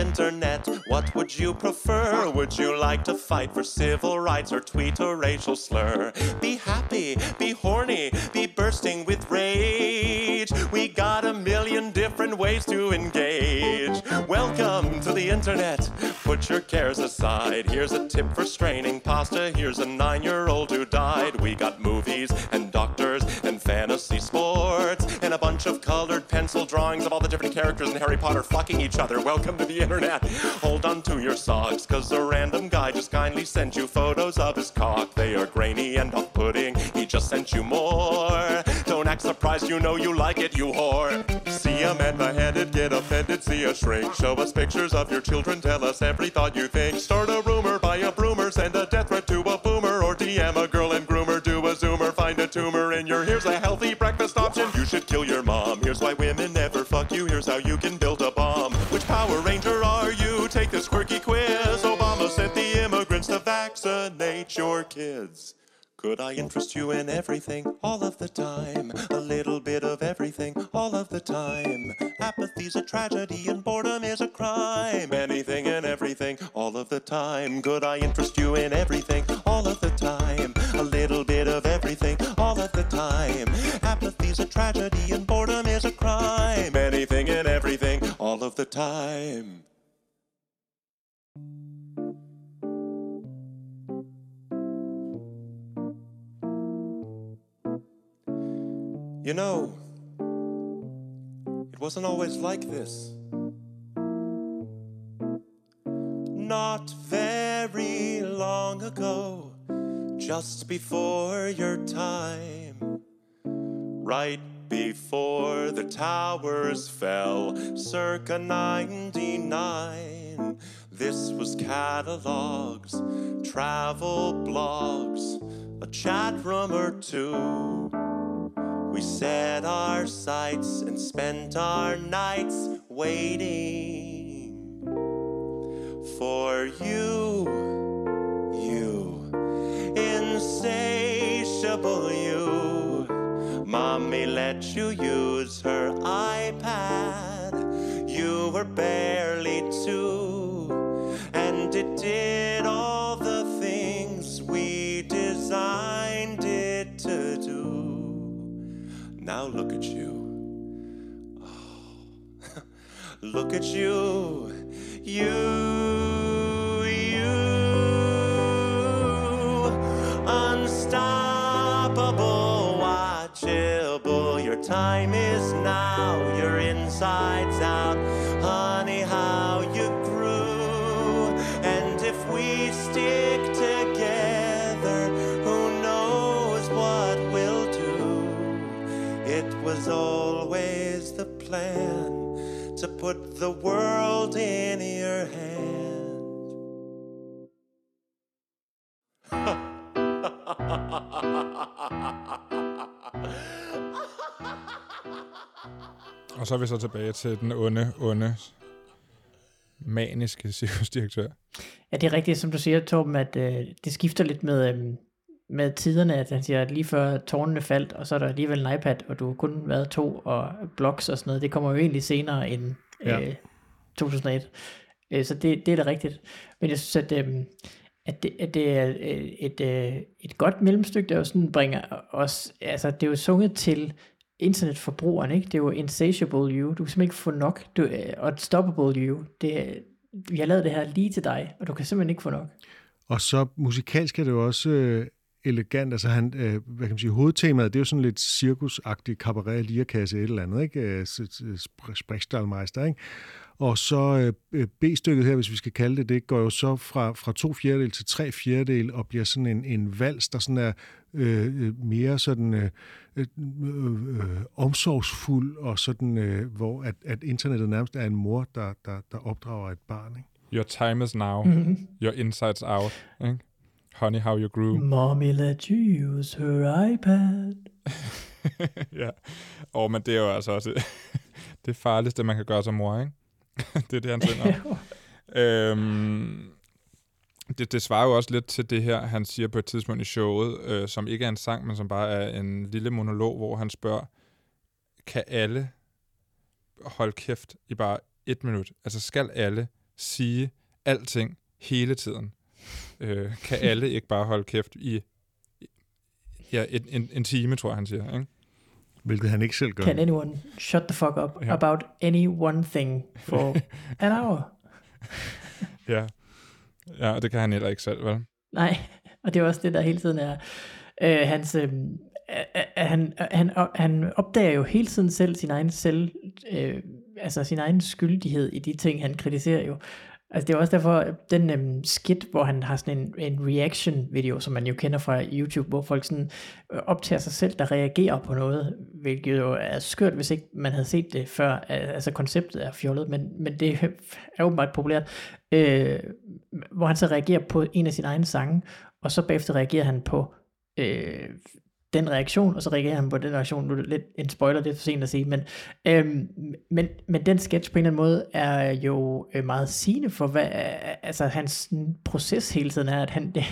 internet. What would you prefer? Would you like to fight for civil rights or tweet a racial slur? Be happy, be horny, be bursting with rage. We got a million different ways to engage. Welcome to the internet. Put your cares aside. Here's a tip for straining pasta. Here's a nine year old who died. We got movies and doctors and fantasy sports and a bunch of colored pencil drawings of all the different characters in Harry Potter fucking each other. Welcome to the internet. Hold on to your socks, cause a random guy just kindly sent you photos of his cock. They are grainy and off putting. He just sent you more. Don't act surprised, you know you like it, you whore. See a man beheaded, get offended, see a shrink. Show us pictures of your children, tell us every thought you think. Start a rumor, buy a broomer, send a death threat to a boomer, or DM a girl and groomer, do a zoomer, find a tumor in your. Here's a healthy breakfast option. You should kill your mom. Here's why women never fuck you. Here's how you can build a bomb. Which Power Ranger are you? Take this quirky quiz. Obama sent the immigrants to vaccinate your kids. Could I interest you in everything all of the time? A little bit of everything all of the time. Apathy's a tragedy and boredom is a crime. Anything and everything all of the time. Could I interest you in everything all of the time? A little bit of everything all of the time. Apathy's a tragedy and boredom is a crime. Anything and everything all of the time. You know, it wasn't always like this. Not very long ago, just before your time, right before the towers fell, circa 99. This was catalogs, travel blogs, a chat room or two. We set our sights and spent our nights waiting for you, you, insatiable you. Mommy let you look at you. You, you. Unstoppable, watchable. Your time is now. Your insides out. Honey, how you grew. And if we stick together, who knows what we'll do? It was always the plan to put the world in your hand. Og så er vi så tilbage til den onde, onde, maniske cirkusdirektør. Ja, det er rigtigt, som du siger, Torben, at øh, det skifter lidt med, øh, med tiderne, at han siger, at lige før tårnene faldt, og så er der alligevel en iPad, og du har kun været to, og blogs og sådan noget, det kommer jo egentlig senere end Ja. øh, 2001. Øh, så det, det er da rigtigt. Men jeg synes, at, øh, at, det, at det er øh, et, øh, et godt mellemstykke, der jo sådan bringer os, altså det er jo sunget til internetforbrugeren, ikke? Det er jo insatiable you. Du kan simpelthen ikke få nok. Du, øh, unstoppable you. Det, vi har lavet det her lige til dig, og du kan simpelthen ikke få nok. Og så musikalsk er det jo også øh, elegant. Altså han, øh, hvad kan man sige, hovedtemaet, det er jo sådan lidt cirkusagtigt cabaret, lirakasse, et eller andet, ikke? Øh, s- s- sp- Sprechstalmeister, ikke? Og så øh, B-stykket her, hvis vi skal kalde det det, går jo så fra, fra to fjerdedel til tre fjerdedel og bliver sådan en, en vals, der sådan er øh, øh, mere sådan øh, øh, øh, omsorgsfuld, og sådan, øh, hvor at, at internettet nærmest er en mor, der, der, der opdrager et barn, ikke? Your time is now. Mm-hmm. Your insides out. Ikke? Honey, how you grew. Mommy let you use her iPad. ja. Og men det er jo altså også det farligste, man kan gøre som mor, ikke? det er det, han synger. øhm, det, det svarer jo også lidt til det her, han siger på et tidspunkt i showet, øh, som ikke er en sang, men som bare er en lille monolog, hvor han spørger, kan alle holde kæft i bare et minut? Altså skal alle sige alting hele tiden? Øh, kan alle ikke bare holde kæft i ja, en, en, en time, tror jeg, han siger, ikke? Hvilket han ikke selv gør. Can anyone shut the fuck up Ja. about any one thing for an hour? Ja. Ja, og det kan han heller ikke selv, vel? Nej, og det er også det, der hele tiden er øh, hans... Øh, at han, han, han opdager jo hele tiden selv sin egen selv, øh, altså sin egen skyldighed i de ting, han kritiserer jo. Altså det er også derfor, den øhm, skit, hvor han har sådan en, en reaction-video, som man jo kender fra YouTube, hvor folk sådan øh, optager sig selv, der reagerer på noget, hvilket jo er skørt, hvis ikke man havde set det før. Altså konceptet er fjollet, men, men det er åbenbart populært. Øh, hvor han så reagerer på en af sine egne sange, og så bagefter reagerer han på øh, den reaktion, og så reagerer han på den reaktion. Nu er det lidt en spoiler, det er for sent at sige, men, øhm, men, men den sketch på en eller anden måde er jo øh, meget sigende for, hvad øh, altså, hans proces hele tiden er, at han, det,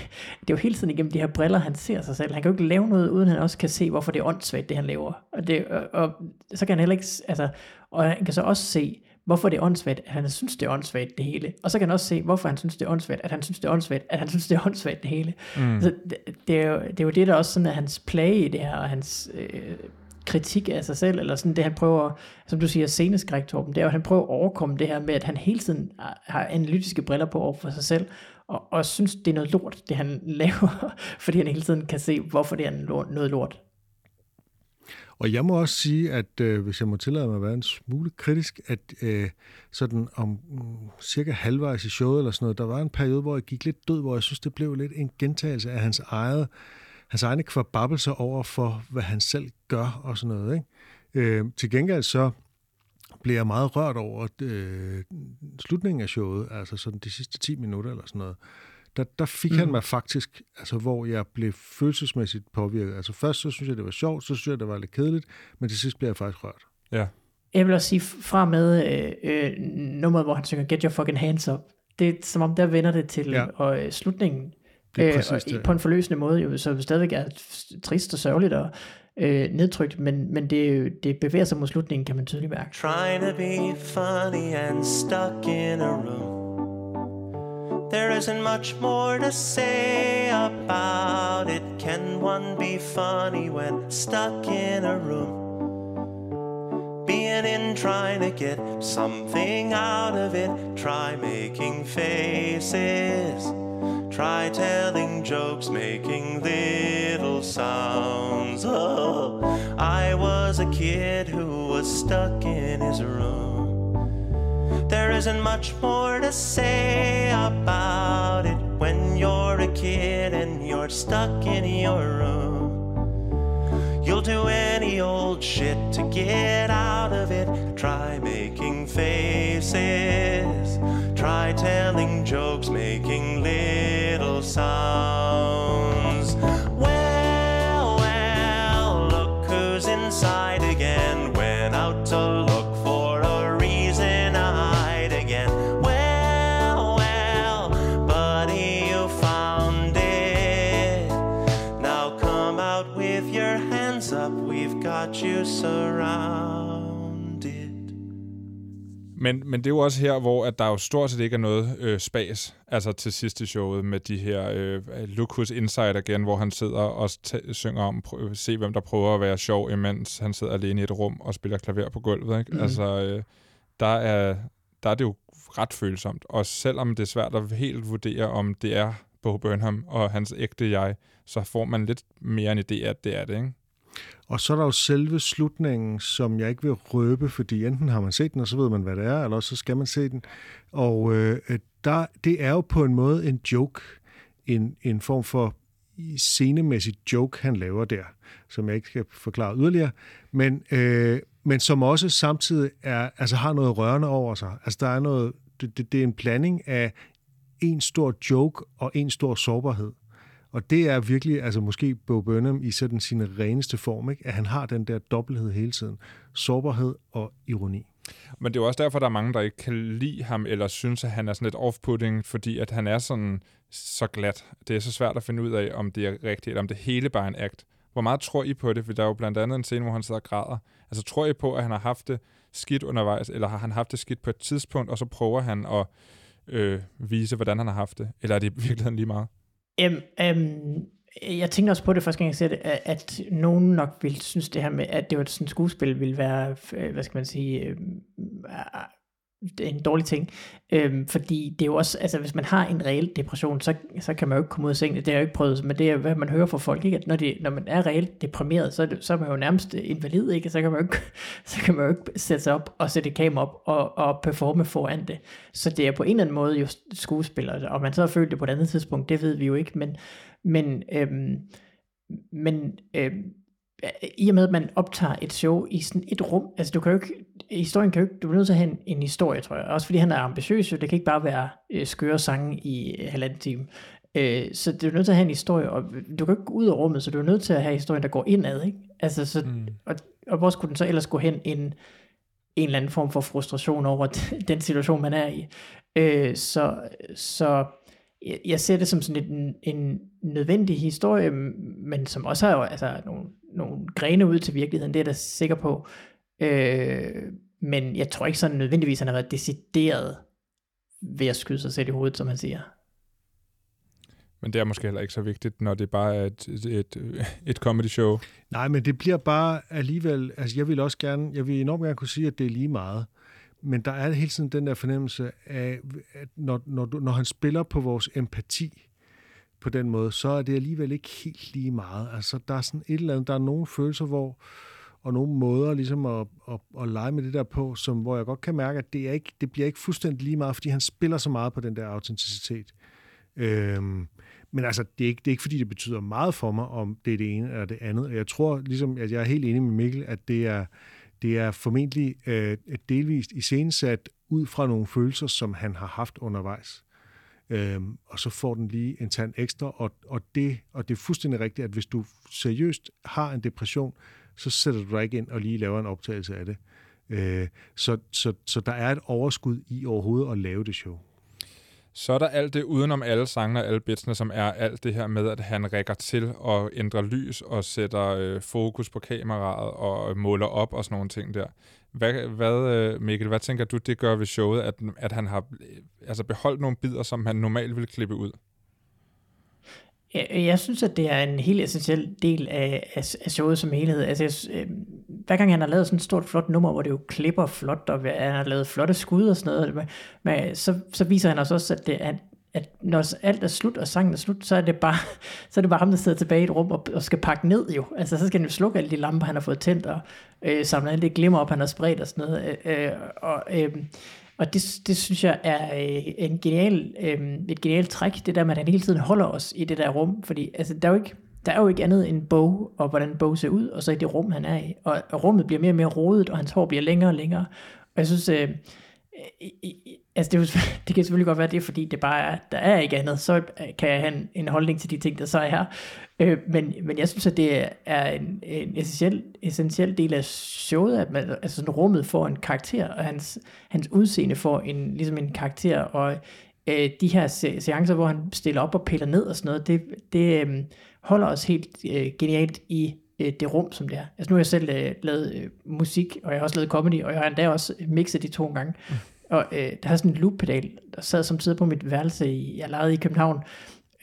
det er jo hele tiden igennem de her briller, han ser sig selv. Han kan jo ikke lave noget, uden han også kan se, hvorfor det er åndssvagt, det han laver. Og, det, og, og så kan han heller ikke, altså, og han kan så også se, hvorfor det er åndssvagt, at han synes, det er åndssvagt, det hele. Og så kan han også se, hvorfor han synes, det er åndssvagt, at han synes, det er åndssvagt, at han synes, det er åndssvagt, det hele. Mm. Så det, det, er jo, det er jo det, der også sådan er hans plage i det her, og hans øh, kritik af sig selv, eller sådan det, han prøver, som du siger, sceneskræk, Torben, det er jo, at han prøver at overkomme det her med, at han hele tiden har- analytiske briller på over for sig selv, og, og synes, det er noget lort, det han laver, fordi han hele tiden kan se, hvorfor det er noget lort. Og jeg må også sige, at øh, hvis jeg må tillade mig at være en smule kritisk, at øh, sådan om mm, cirka halvvejs i showet eller sådan noget, der var en periode, hvor jeg gik lidt død, hvor jeg synes, det blev lidt en gentagelse af hans eget hans egne kvababelser over for, hvad han selv gør og sådan noget. Ikke? Øh, til gengæld så blev jeg meget rørt over øh, slutningen af showet, altså sådan de sidste 10 minutter eller sådan noget. Der, der fik mm. han mig faktisk, altså hvor jeg blev følelsesmæssigt påvirket. Altså først så synes jeg, det var sjovt, så synes jeg, det var lidt kedeligt, men til sidst blev jeg faktisk rørt. Ja. Jeg vil også sige fra med øh, øh, nummeret, hvor han synger Get Your Fucking Hands Up. Det er som om, der vender det til Ja. og, øh, slutningen. Det er Øh, præcis og i- det. På en forløsende måde, jo, så det stadigvæk er trist og sørgeligt og øh, nedtrykt, men, men det, jo- det bevæger sig mod slutningen, kan man tydeligt mærke. Trying to be funny and stuck in a room. There isn't much more to say about it. Can one be funny when stuck in a room? Being in, trying to get something out of it. Try making faces. Try telling jokes, making little sounds. Oh, I was a kid who was stuck in his room. There isn't much more to say about it when you're a kid and you're stuck in your room. You'll do any old shit to get out of it. Try making faces. Try telling jokes, making little sounds. Men, men det er jo også her, hvor at der jo stort set ikke er noget øh, spas, altså til sidst i showet, med de her øh, Look Who's Inside igen, hvor han sidder og synger om, prøv, se hvem der prøver at være sjov, imens han sidder alene i et rum og spiller klaver på gulvet. Ikke? Mm. Altså, øh, der, er, der er det jo ret følsomt, og selvom det er svært at helt vurdere, om det er Bo Burnham og hans ægte jeg, så får man lidt mere en idé af, at det er det, ikke? Og så er der jo selve slutningen, som jeg ikke vil røbe, fordi enten har man set den, og så ved man, hvad det er, eller også så skal man se den. Og øh, der, det er jo på en måde en joke, en, en form for scenemæssig joke, han laver der, som jeg ikke skal forklare yderligere, men, øh, men som også samtidig er, altså har noget rørende over sig. Altså der er noget, det, det, det er en blanding af en stor joke og en stor sårbarhed. Og det er virkelig, altså måske Bo Burnham i sådan sin reneste form, ikke? at han har den der dobbelthed hele tiden. Sårbarhed og ironi. Men det er jo også derfor, der er mange, der ikke kan lide ham, eller synes, at han er sådan lidt off-putting, fordi at han er sådan så glat. Det er så svært at finde ud af, om det er rigtigt, eller om det hele bare er en akt. Hvor meget tror I på det? For der er jo blandt andet en scene, hvor han sidder og græder. Altså tror I på, at han har haft det skidt undervejs, eller har han haft det skidt på et tidspunkt, og så prøver han at øh, vise, hvordan han har haft det? Eller er det i virkeligheden lige meget? Øhm, øhm, jeg tænkte også på det første gang, jeg ser det, at, at nogen nok ville synes det her med, at det var sådan et skuespil, ville være, øh, hvad skal man sige, øh, en dårlig ting. Øhm, fordi det er jo også, altså hvis man har en reel depression, så, så kan man jo ikke komme ud af sengen. Det har jeg jo ikke prøvet, men det er hvad man hører fra folk, ikke? at når, de, når man er reelt deprimeret, så så er man jo nærmest invalid, ikke? så kan man jo ikke, så kan man jo ikke sætte sig op og sætte et kamera op og, og performe foran det. Så det er på en eller anden måde jo skuespil, og man så har følt det på et andet tidspunkt, det ved vi jo ikke, men, men, øhm, men øhm, i og med, at man optager et show i sådan et rum, altså du kan jo ikke, historien kan jo ikke, du er nødt til at have en, en historie, tror jeg. Også fordi han er ambitiøs, jo. det kan ikke bare være øh, skøre sange i øh, halvanden time. Øh, så du er nødt til at have en historie, og du kan jo ikke gå ud af rummet, så du er nødt til at have historien, der går indad, ikke? Altså, så, mm. og, og hvor skulle den så ellers gå hen en, en eller anden form for frustration over den situation, man er i. Øh, så, så jeg, jeg ser det som sådan en, en nødvendig historie, men som også har jo altså, nogle, nogle grene ud til virkeligheden, det er jeg da sikker på. Øh, men jeg tror ikke sådan nødvendigvis, han har været decideret ved at skyde sig selv i hovedet, som han siger. Men det er måske heller ikke så vigtigt, når det bare er et, et, et, et comedy show. Nej, men det bliver bare alligevel, altså jeg vil også gerne, jeg vil enormt gerne kunne sige, at det er lige meget. Men der er hele tiden den der fornemmelse af, at når, når, du, når han spiller på vores empati på den måde, så er det alligevel ikke helt lige meget. Altså der er sådan et eller andet, der er nogle følelser, hvor, og nogle måder ligesom at, at, at lege med det der på, som, hvor jeg godt kan mærke, at det, er ikke, det bliver ikke fuldstændig lige meget, fordi han spiller så meget på den der autenticitet. Øhm, men altså, det er, ikke, det er ikke fordi, det betyder meget for mig, om det er det ene eller det andet. Jeg tror ligesom, at jeg er helt enig med Mikkel, at det er, det er formentlig øh, delvist iscenesat ud fra nogle følelser, som han har haft undervejs. Øhm, og så får den lige en tand ekstra, og, og, det, og det er fuldstændig rigtigt, at hvis du seriøst har en depression, så sætter du dig ikke ind og lige laver en optagelse af det. Øh, så, så, så der er et overskud i overhovedet at lave det show. Så er der alt det udenom alle sangene og alle bitsene, som er alt det her med, at han rækker til og ændrer lys og sætter øh, fokus på kameraet og måler op og sådan nogle ting der. Hvad, hvad, øh, Mikkel, hvad tænker du, det gør ved showet, at, at han har øh, altså beholdt nogle bidder, som han normalt ville klippe ud? Jeg, øh, jeg synes, at det er en helt essentiel del af, af, af showet som helhed. Altså, jeg, øh, hver gang han har lavet sådan et stort, flot nummer, hvor det jo klipper flot, og han har lavet flotte skud og sådan noget, men, så, så viser han os også, at, det, at, at når alt er slut, og sangen er slut, så er det bare, så er det bare ham, der sidder tilbage i et rum og, og skal pakke ned jo. Altså, så skal han jo slukke alle de lamper, han har fået tændt, og øh, samle alle det glimmer op, han har spredt og sådan noget. Øh, øh og, øh, og det, det synes jeg er øh, en genial, øh, et genialt træk, det der med, at han hele tiden holder os i det der rum. Fordi altså, der, er jo ikke, der er jo ikke andet end bog, og hvordan bog ser ud, og så i det rum, han er i. Og, og rummet bliver mere og mere rodet, og hans hår bliver længere og længere. Og jeg synes, øh, altså det, det kan selvfølgelig godt være, det er fordi, det bare er, der er ikke andet, så øh, kan jeg have en, en holdning til de ting, der så er her. Øh, men, men jeg synes, at det er en, en essentiel, essentiel del af showet, at man, altså sådan rummet får en karakter, og hans, hans udseende får en, ligesom en karakter, og øh, de her se- seancer, hvor han stiller op og piller ned og sådan noget, det, det øh, holder os helt øh, genialt i øh, det rum, som det er. Altså nu har jeg selv øh, lavet øh, musik, og jeg har også lavet comedy, og jeg har endda også mixet de to gange. Mm. Og øh, der har sådan en loop-pedal, der sad som tid på mit værelse, i, jeg lejede i København,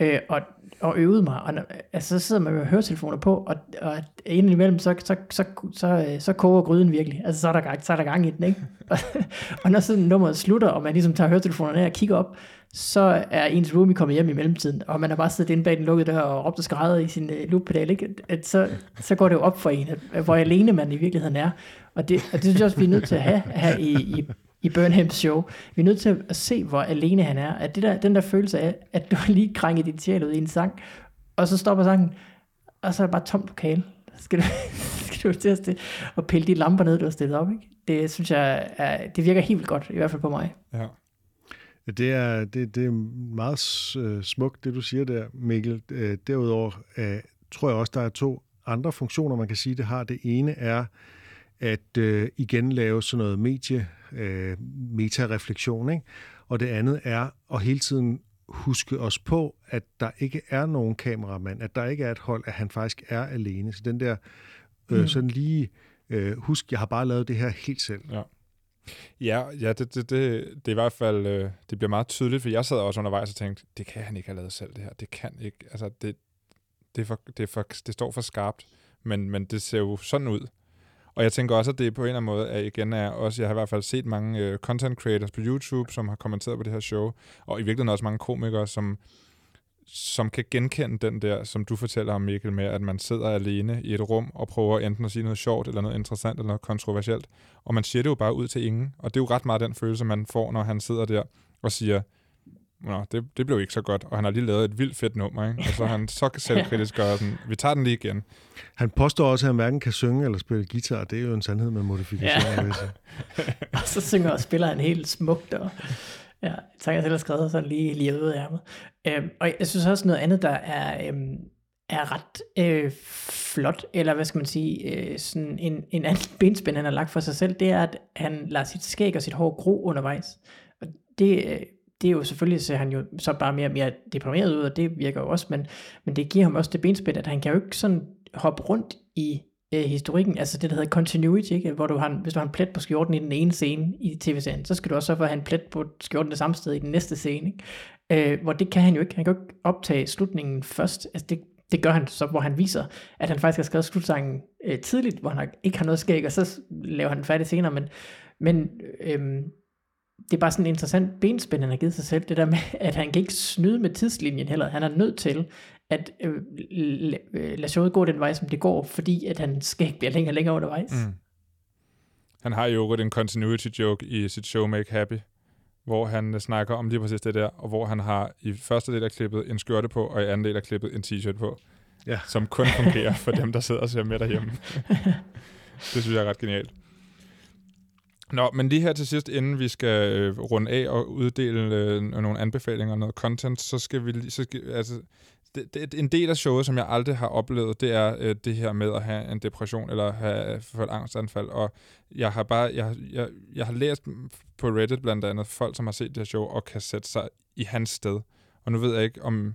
øh, og, og øvede mig. Og øh, altså, så sidder man med høretelefoner på, og, og indimellem, så, så, så, så, øh, så koger gryden virkelig. Altså, så er der gang, så er der gang i den, ikke? og, og når sådan nummeret slutter, og man ligesom tager høretelefonerne af og kigger op, så er ens roomie kommet hjem i mellemtiden, og man har bare siddet inde bag den lukkede dør og råbt og skrædder i sin øh, uh, loop-pedal, ikke? At så, så går det jo op for en, at, hvor alene man i virkeligheden er. Og det, og det synes jeg også, vi er nødt til at have her i, i, i Burnhams show. Vi er nødt til at se, hvor alene han er. At det der, den der følelse af, at du lige krænket dit sjæl ud i en sang, og så stopper sangen, og så er det bare tomt lokale. Skal du, skal du til at, og pille de lamper ned, du har stillet op. Ikke? Det synes jeg, er, det virker helt vildt godt, i hvert fald på mig. Ja. Det er, det, det er meget øh, smukt, det du siger der, Mikkel. Øh, derudover øh, tror jeg også, der er to andre funktioner, man kan sige, det har. Det ene er at øh, igen lave sådan noget medie, øh, metareflektion, ikke? og det andet er at hele tiden huske os på, at der ikke er nogen kameramand, at der ikke er et hold, at han faktisk er alene. Så den der øh, mm. sådan lige, øh, husk, jeg har bare lavet det her helt selv. Ja. Ja, ja det, det, det, det er i hvert fald, øh, det bliver meget tydeligt, for jeg sad også undervejs og tænkte, det kan han ikke have lavet selv, det her. Det kan ikke, altså det, det, er for, det, er for, det står for skarpt, men, men det ser jo sådan ud. Og jeg tænker også, at det på en eller anden måde er, igen er også, jeg har i hvert fald set mange øh, content creators på YouTube, som har kommenteret på det her show, og i virkeligheden også mange komikere, som, som kan genkende den der, som du fortæller om, Mikkel, med, at man sidder alene i et rum og prøver enten at sige noget sjovt, eller noget interessant, eller noget kontroversielt, og man siger det jo bare ud til ingen, og det er jo ret meget den følelse, man får, når han sidder der og siger, Nå, det, det blev ikke så godt, og han har lige lavet et vildt fedt nummer, ikke? og så er han så selvkritisk og sådan, vi tager den lige igen. Han påstår også, at han hverken kan synge eller spille guitar, det er jo en sandhed med modifikation. Ja. og så synger og spiller han helt smukt, og ja, så jeg selv har skrevet sådan lige, lige ud af ærmet. Øhm, og jeg synes også noget andet, der er, øhm, er ret øh, flot, eller hvad skal man sige, øh, sådan en, en anden benspænd, han har lagt for sig selv, det er, at han lader sit skæg og sit hår gro undervejs. Og det, øh, det er jo selvfølgelig, ser han jo så bare mere og mere deprimeret ud, og det virker jo også, men, men det giver ham også det benspænd, at han kan jo ikke sådan hoppe rundt i øh, historikken, altså det, der hedder continuity, ikke? hvor du har, hvis du har en plet på skjorten i den ene scene i tv-serien, så skal du også så få have en plet på skjorten det samme sted i den næste scene. Ikke? Øh, hvor det kan han jo ikke. Han kan jo ikke optage slutningen først. Altså det, det gør han så, hvor han viser, at han faktisk har skrevet slutsangen øh, tidligt, hvor han ikke har noget skæg, og så laver han den færdig senere, men, men øh, det er bare sådan en interessant benspænd, han har givet sig selv, det der med, at han kan ikke snyde med tidslinjen heller. Han er nødt til at øh, øh, lade showet gå den vej, som det går, fordi at han skæg bliver længere og længere undervejs. Mm. Han har jo øvrigt en continuity joke i sit show Make Happy, hvor han øh, snakker om lige præcis det der, og hvor han har i første del af klippet en skjorte på, og i anden del af klippet en t-shirt på, Ja. som kun fungerer for dem, der sidder og ser med derhjemme. det synes jeg er ret genialt. Nå, men lige her til sidst, inden vi skal øh, runde af og uddele øh, nogle anbefalinger og noget content, så skal vi lige, så skal, altså, det, det, en del af showet, som jeg aldrig har oplevet, det er øh, det her med at have en depression eller have øh, fået angstanfald. Og jeg har bare, jeg, jeg, jeg har læst på Reddit blandt andet folk, som har set det her show og kan sætte sig i hans sted. Og nu ved jeg ikke, om,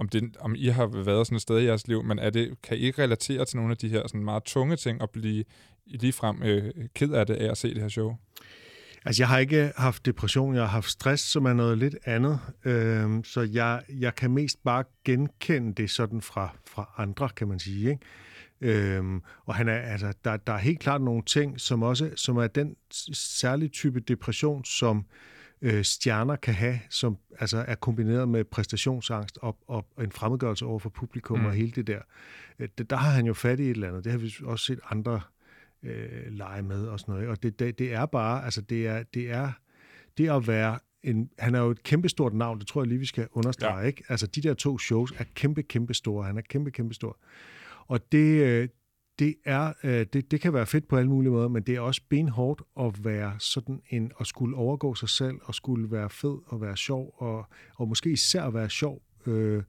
om, det, om I har været sådan et sted i jeres liv, men er det, kan I relatere til nogle af de her sådan meget tunge ting og blive ligefrem øh, ked af det af at se det her show? Altså, jeg har ikke haft depression, jeg har haft stress, som er noget lidt andet. Øhm, så jeg, jeg kan mest bare genkende det sådan fra, fra andre, kan man sige. Ikke? Øhm, og han er, altså, der, der er helt klart nogle ting, som også som er den særlige type depression, som øh, stjerner kan have, som altså er kombineret med præstationsangst og, og en fremmedgørelse over for publikum Mm. og hele det der. Øh, det- Der har han jo fat i et eller andet. Det har vi også set andre øh, lege med og sådan noget. Og det, det, det er bare, altså det er, det er, det at være en, han er jo et kæmpestort navn, det tror jeg lige, vi skal understrege, Ja. ja. ikke? Altså de der to shows er kæmpe, kæmpe store. Han er kæmpe, kæmpe stor. Og det, øh, det er, øh, det, det kan være fedt på alle mulige måder, men det er også benhårdt at være sådan en, at skulle overgå sig selv, og skulle være fed og være sjov, og, og måske især at være sjov øh,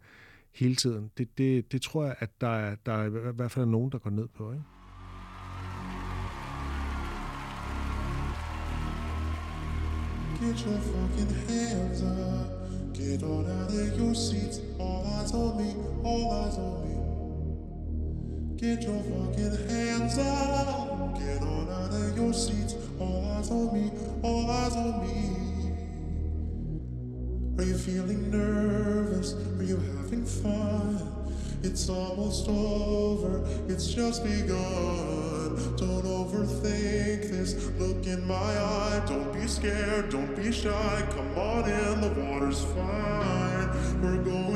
hele tiden. Det, det, det tror jeg, at der er, der er i hvert fald nogen, der går ned på, ikke? Get your fucking hands up. Get on out of your seats. All eyes on me. All eyes on me. Get your fucking hands up. Get on out of your seats. All eyes on me. All eyes on me. Are you feeling nervous? Are you having fun? It's almost over, it's just begun. Don't overthink this. Look in my eye. Don't be scared, don't be shy. Come on in, the water's fine. We're going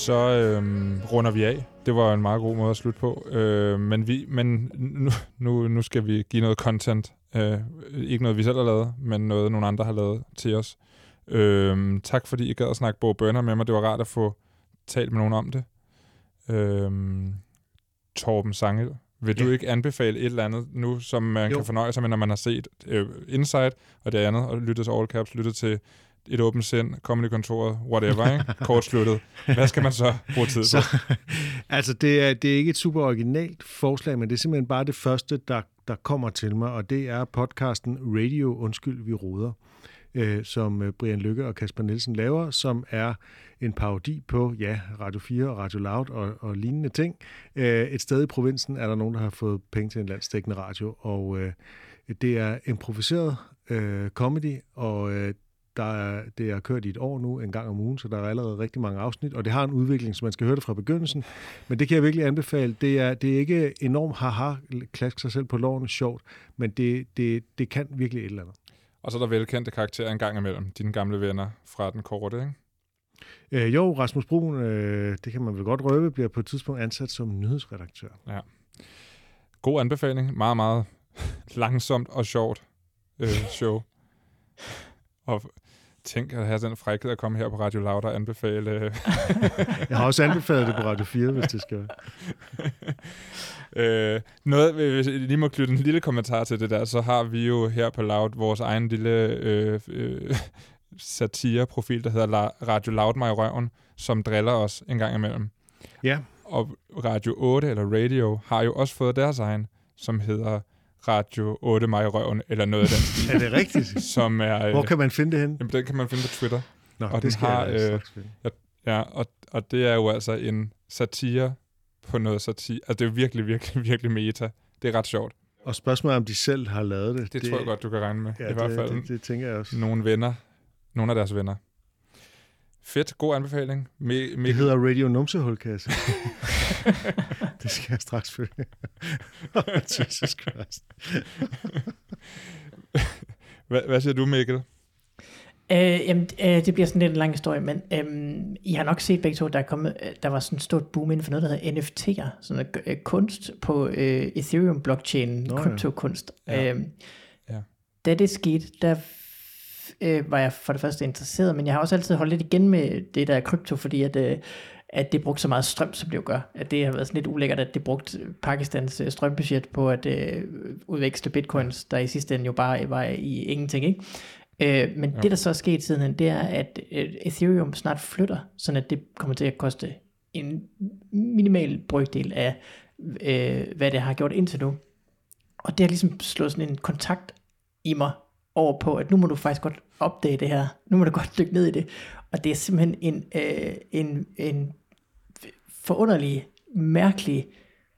Så øhm, runder vi af. Det var en meget god måde at slutte på. Øh, men vi, men nu, nu, nu skal vi give noget content. Øh, ikke noget, vi selv har lavet, men noget, nogle andre har lavet til os. Øh, tak fordi I gad at snakke Bo Bønner med mig. Det var rart at få talt med nogen om det. Øh, Torben Sangel, vil du Ja. ikke anbefale et eller andet nu, som man Jo. kan fornøje sig med, når man har set øh, Inside og det andet, og lyttet til All Caps, lyttet til et åbent sind, Comedy-kontoret, whatever, ikke? Kort sluttet. Hvad skal man så bruge tid på? Så, altså, det er, det er ikke et super originalt forslag, men det er simpelthen bare det første, der, der kommer til mig, og det er podcasten Radio Undskyld, vi råder, øh, som øh, Brian Lykke og Kasper Nielsen laver, som er en parodi på, ja, Radio 4 og Radio Loud og, og lignende ting. Øh, et sted i provinsen er der nogen, der har fået penge til en landstækkende radio, og øh, det er improviseret øh, comedy, og øh, der er, det er kørt i et år nu, en gang om ugen, så der er allerede rigtig mange afsnit, og det har en udvikling, så man skal høre det fra begyndelsen. Men det kan jeg virkelig anbefale. Det er, det er ikke enormt haha, klask sig selv på loven, sjovt, men det, det, det kan virkelig et eller andet. Og så er der velkendte karakterer en gang imellem. Dine gamle venner fra den korte, ikke? Øh, jo, Rasmus Brun, øh, det kan man vel godt røbe, bliver på et tidspunkt ansat som nyhedsredaktør. God anbefaling. Meget, meget langsomt og sjovt øh, show. og tænk at have den frækhed at komme her på Radio Loud og anbefale... Jeg har også anbefalet det på Radio 4, hvis det skal øh, noget, hvis jeg lige må knytte en lille kommentar til det der, så har vi jo her på Loud vores egen lille øh, øh, satire-profil, der hedder La- Radio Loud mig i røven, som driller os en gang imellem. Ja, Og Radio 8 eller Radio har jo også fået deres egen, som hedder Radio 8 mig i røven, eller noget af den stil, er det rigtigt? som er... Øh, Hvor kan man finde det hen? Jamen, den kan man finde på Twitter. Nå, og det skal har, jeg øh, finde. Ja, og, og det er jo altså en satire på noget satire. Altså, det er virkelig, virkelig, virkelig meta. Det er ret sjovt. Og spørgsmålet er, om de selv har lavet det. Det, det tror jeg godt, du kan regne med. Ja, I hvert fald det, det, det tænker jeg også. nogle venner. Nogle af deres venner. Fedt. God anbefaling. Me- Det Mikkel, hedder Radio Numsehulkasse. det skal jeg straks følge. Jesus Christ. hvad, hvad siger du, Mikkel? Øh, jamen, øh, det bliver sådan lidt en lang historie, men øhm, I har nok set begge to, der, er kommet, øh, der var sådan et stort boom inden for noget, der hedder NFT'er, sådan noget, øh, kunst på øh, Ethereum-blockchain, kryptokunst. Ja. Øhm, Ja. Da det skete, der øh, var jeg for det første interesseret, men jeg har også altid holdt lidt igen med det der krypto, fordi at, øh, at det brugte så meget strøm, som det jo gør. At det har været sådan lidt ulækkert, at det brugte Pakistans øh, strømbudget på at øh, udveksle bitcoins, der i sidste ende jo bare var i ingenting, ikke? Øh, men Jo. det, der så er sket siden, det er, at øh, Ethereum snart flytter, sådan at det kommer til at koste en minimal brøkdel af, øh, hvad det har gjort indtil nu. Og det har ligesom slået sådan en kontakt i mig over på, at nu må du faktisk godt opdage det her. Nu må du godt dykke ned i det. Og det er simpelthen en, øh, en, en forunderlig, mærkelig,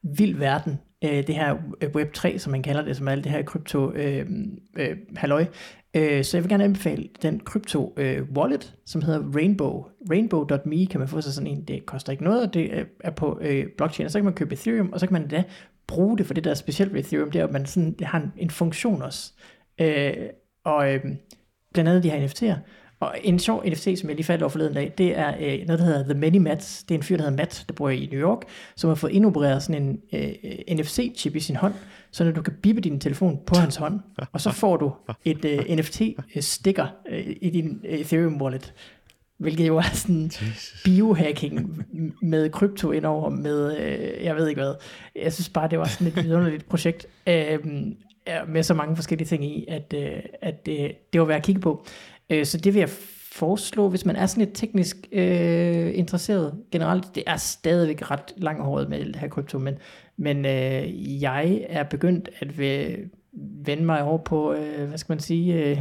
vild verden. Øh, det her øh, Web3, som man kalder det, som er alt det her krypto øh, øh, halløj. Øh, så jeg vil gerne anbefale den krypto øh, wallet, som hedder Rainbow. Rainbow.me kan man få sig sådan en. Det koster ikke noget, og det er- er på øh, blockchain. Og så kan man købe Ethereum, og så kan man da bruge det, for det der er specielt ved Ethereum, det er, at man sådan, det har en, en funktion også. Øh, og øh, blandt andet de her NFT'er. Og en sjov NFT, som jeg lige faldt over forleden dag, det er øh, noget, der hedder The Many Mats. Det er en fyr, der hedder Matt, der bor i New York, som har fået indopereret sådan en øh, NFC-chip i sin hånd, så når du kan bippe din telefon på hans hånd, og så får du et øh, NFT-sticker øh, i din øh, Ethereum wallet, hvilket jo er sådan biohacking med krypto indover, med øh, jeg ved ikke hvad. Jeg synes bare, det var sådan et vidunderligt projekt, øh, med så mange forskellige ting i, at, øh, at det, det var værd at kigge på. Øh, så det vil jeg foreslå, hvis man er sådan lidt teknisk øh, interesseret generelt. Det er stadigvæk ret langhåret med det her krypto, men, men øh, jeg er begyndt at ve- vende mig over på, øh, hvad skal man sige, øh,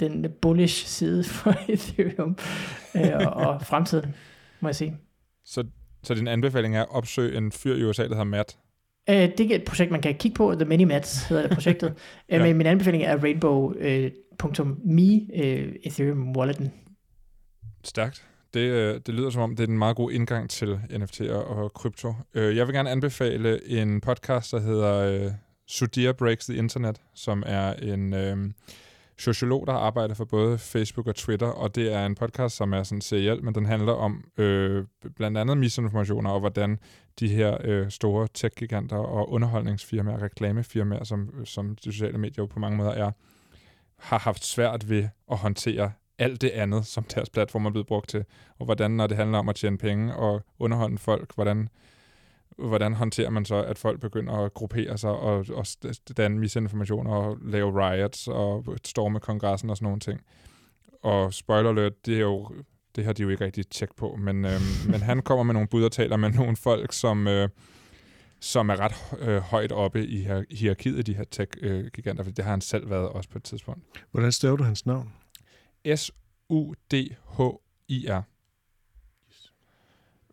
den bullish side for Ethereum øh, og, fremtiden, må jeg sige. Så, så din anbefaling er at opsøge en fyr i USA, der hedder Matt. Øh, det er et projekt, man kan kigge på. The Many Mats hedder det projektet. ja. Men min anbefaling er rainbow.me øh, Øh, Ethereum Walleten. Stærkt. Det, øh, det lyder som om, det er en meget god indgang til NFT'er og krypto. Øh, jeg vil gerne anbefale en podcast, der hedder øh, Breaks the Internet, som er en øh, sociolog, der arbejder for både Facebook og Twitter, og det er en podcast, som er sådan seriel, men den handler om øh, blandt andet misinformationer og hvordan de her øh, store tech-giganter og underholdningsfirmaer, reklamefirmaer, som, som de sociale medier jo på mange måder er, har haft svært ved at håndtere alt det andet, som deres platform er blevet brugt til, og hvordan, når det handler om at tjene penge og underholde folk, hvordan, hvordan håndterer man så, at folk begynder at gruppere sig og, og danne misinformation og lave riots og storme kongressen og sådan nogle ting. Og spoiler alert, det er jo det har de jo ikke rigtig tjek på, men, øh, men han kommer med nogle bud og taler med nogle folk, som, øh, som er ret øh, højt oppe i hier- hierarkiet af de her tech-giganter, for det har han selv været også på et tidspunkt. Hvordan staver du hans navn? S-U-D-H-I-R.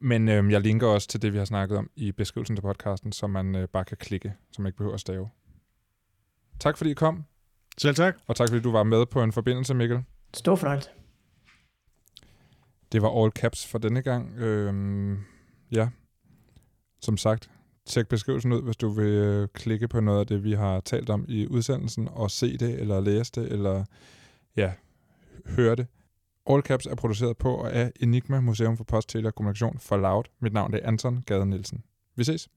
Men øhm, jeg linker også til det, vi har snakket om i beskrivelsen til podcasten, så man øh, bare kan klikke, så man ikke behøver at stave. Tak fordi I kom, Selv tak. og tak fordi du var med på en forbindelse, Mikkel. Stor fornøjelse. Det var all caps for denne gang. Øhm, ja, som sagt, tjek beskrivelsen ud, hvis du vil øh, klikke på noget af det, vi har talt om i udsendelsen, og se det, eller læse det, eller ja, høre det. All Caps er produceret på og af Enigma Museum for Post, Tele og Kommunikation for Loud. Mit navn er Anton Gade Nielsen. Vi ses.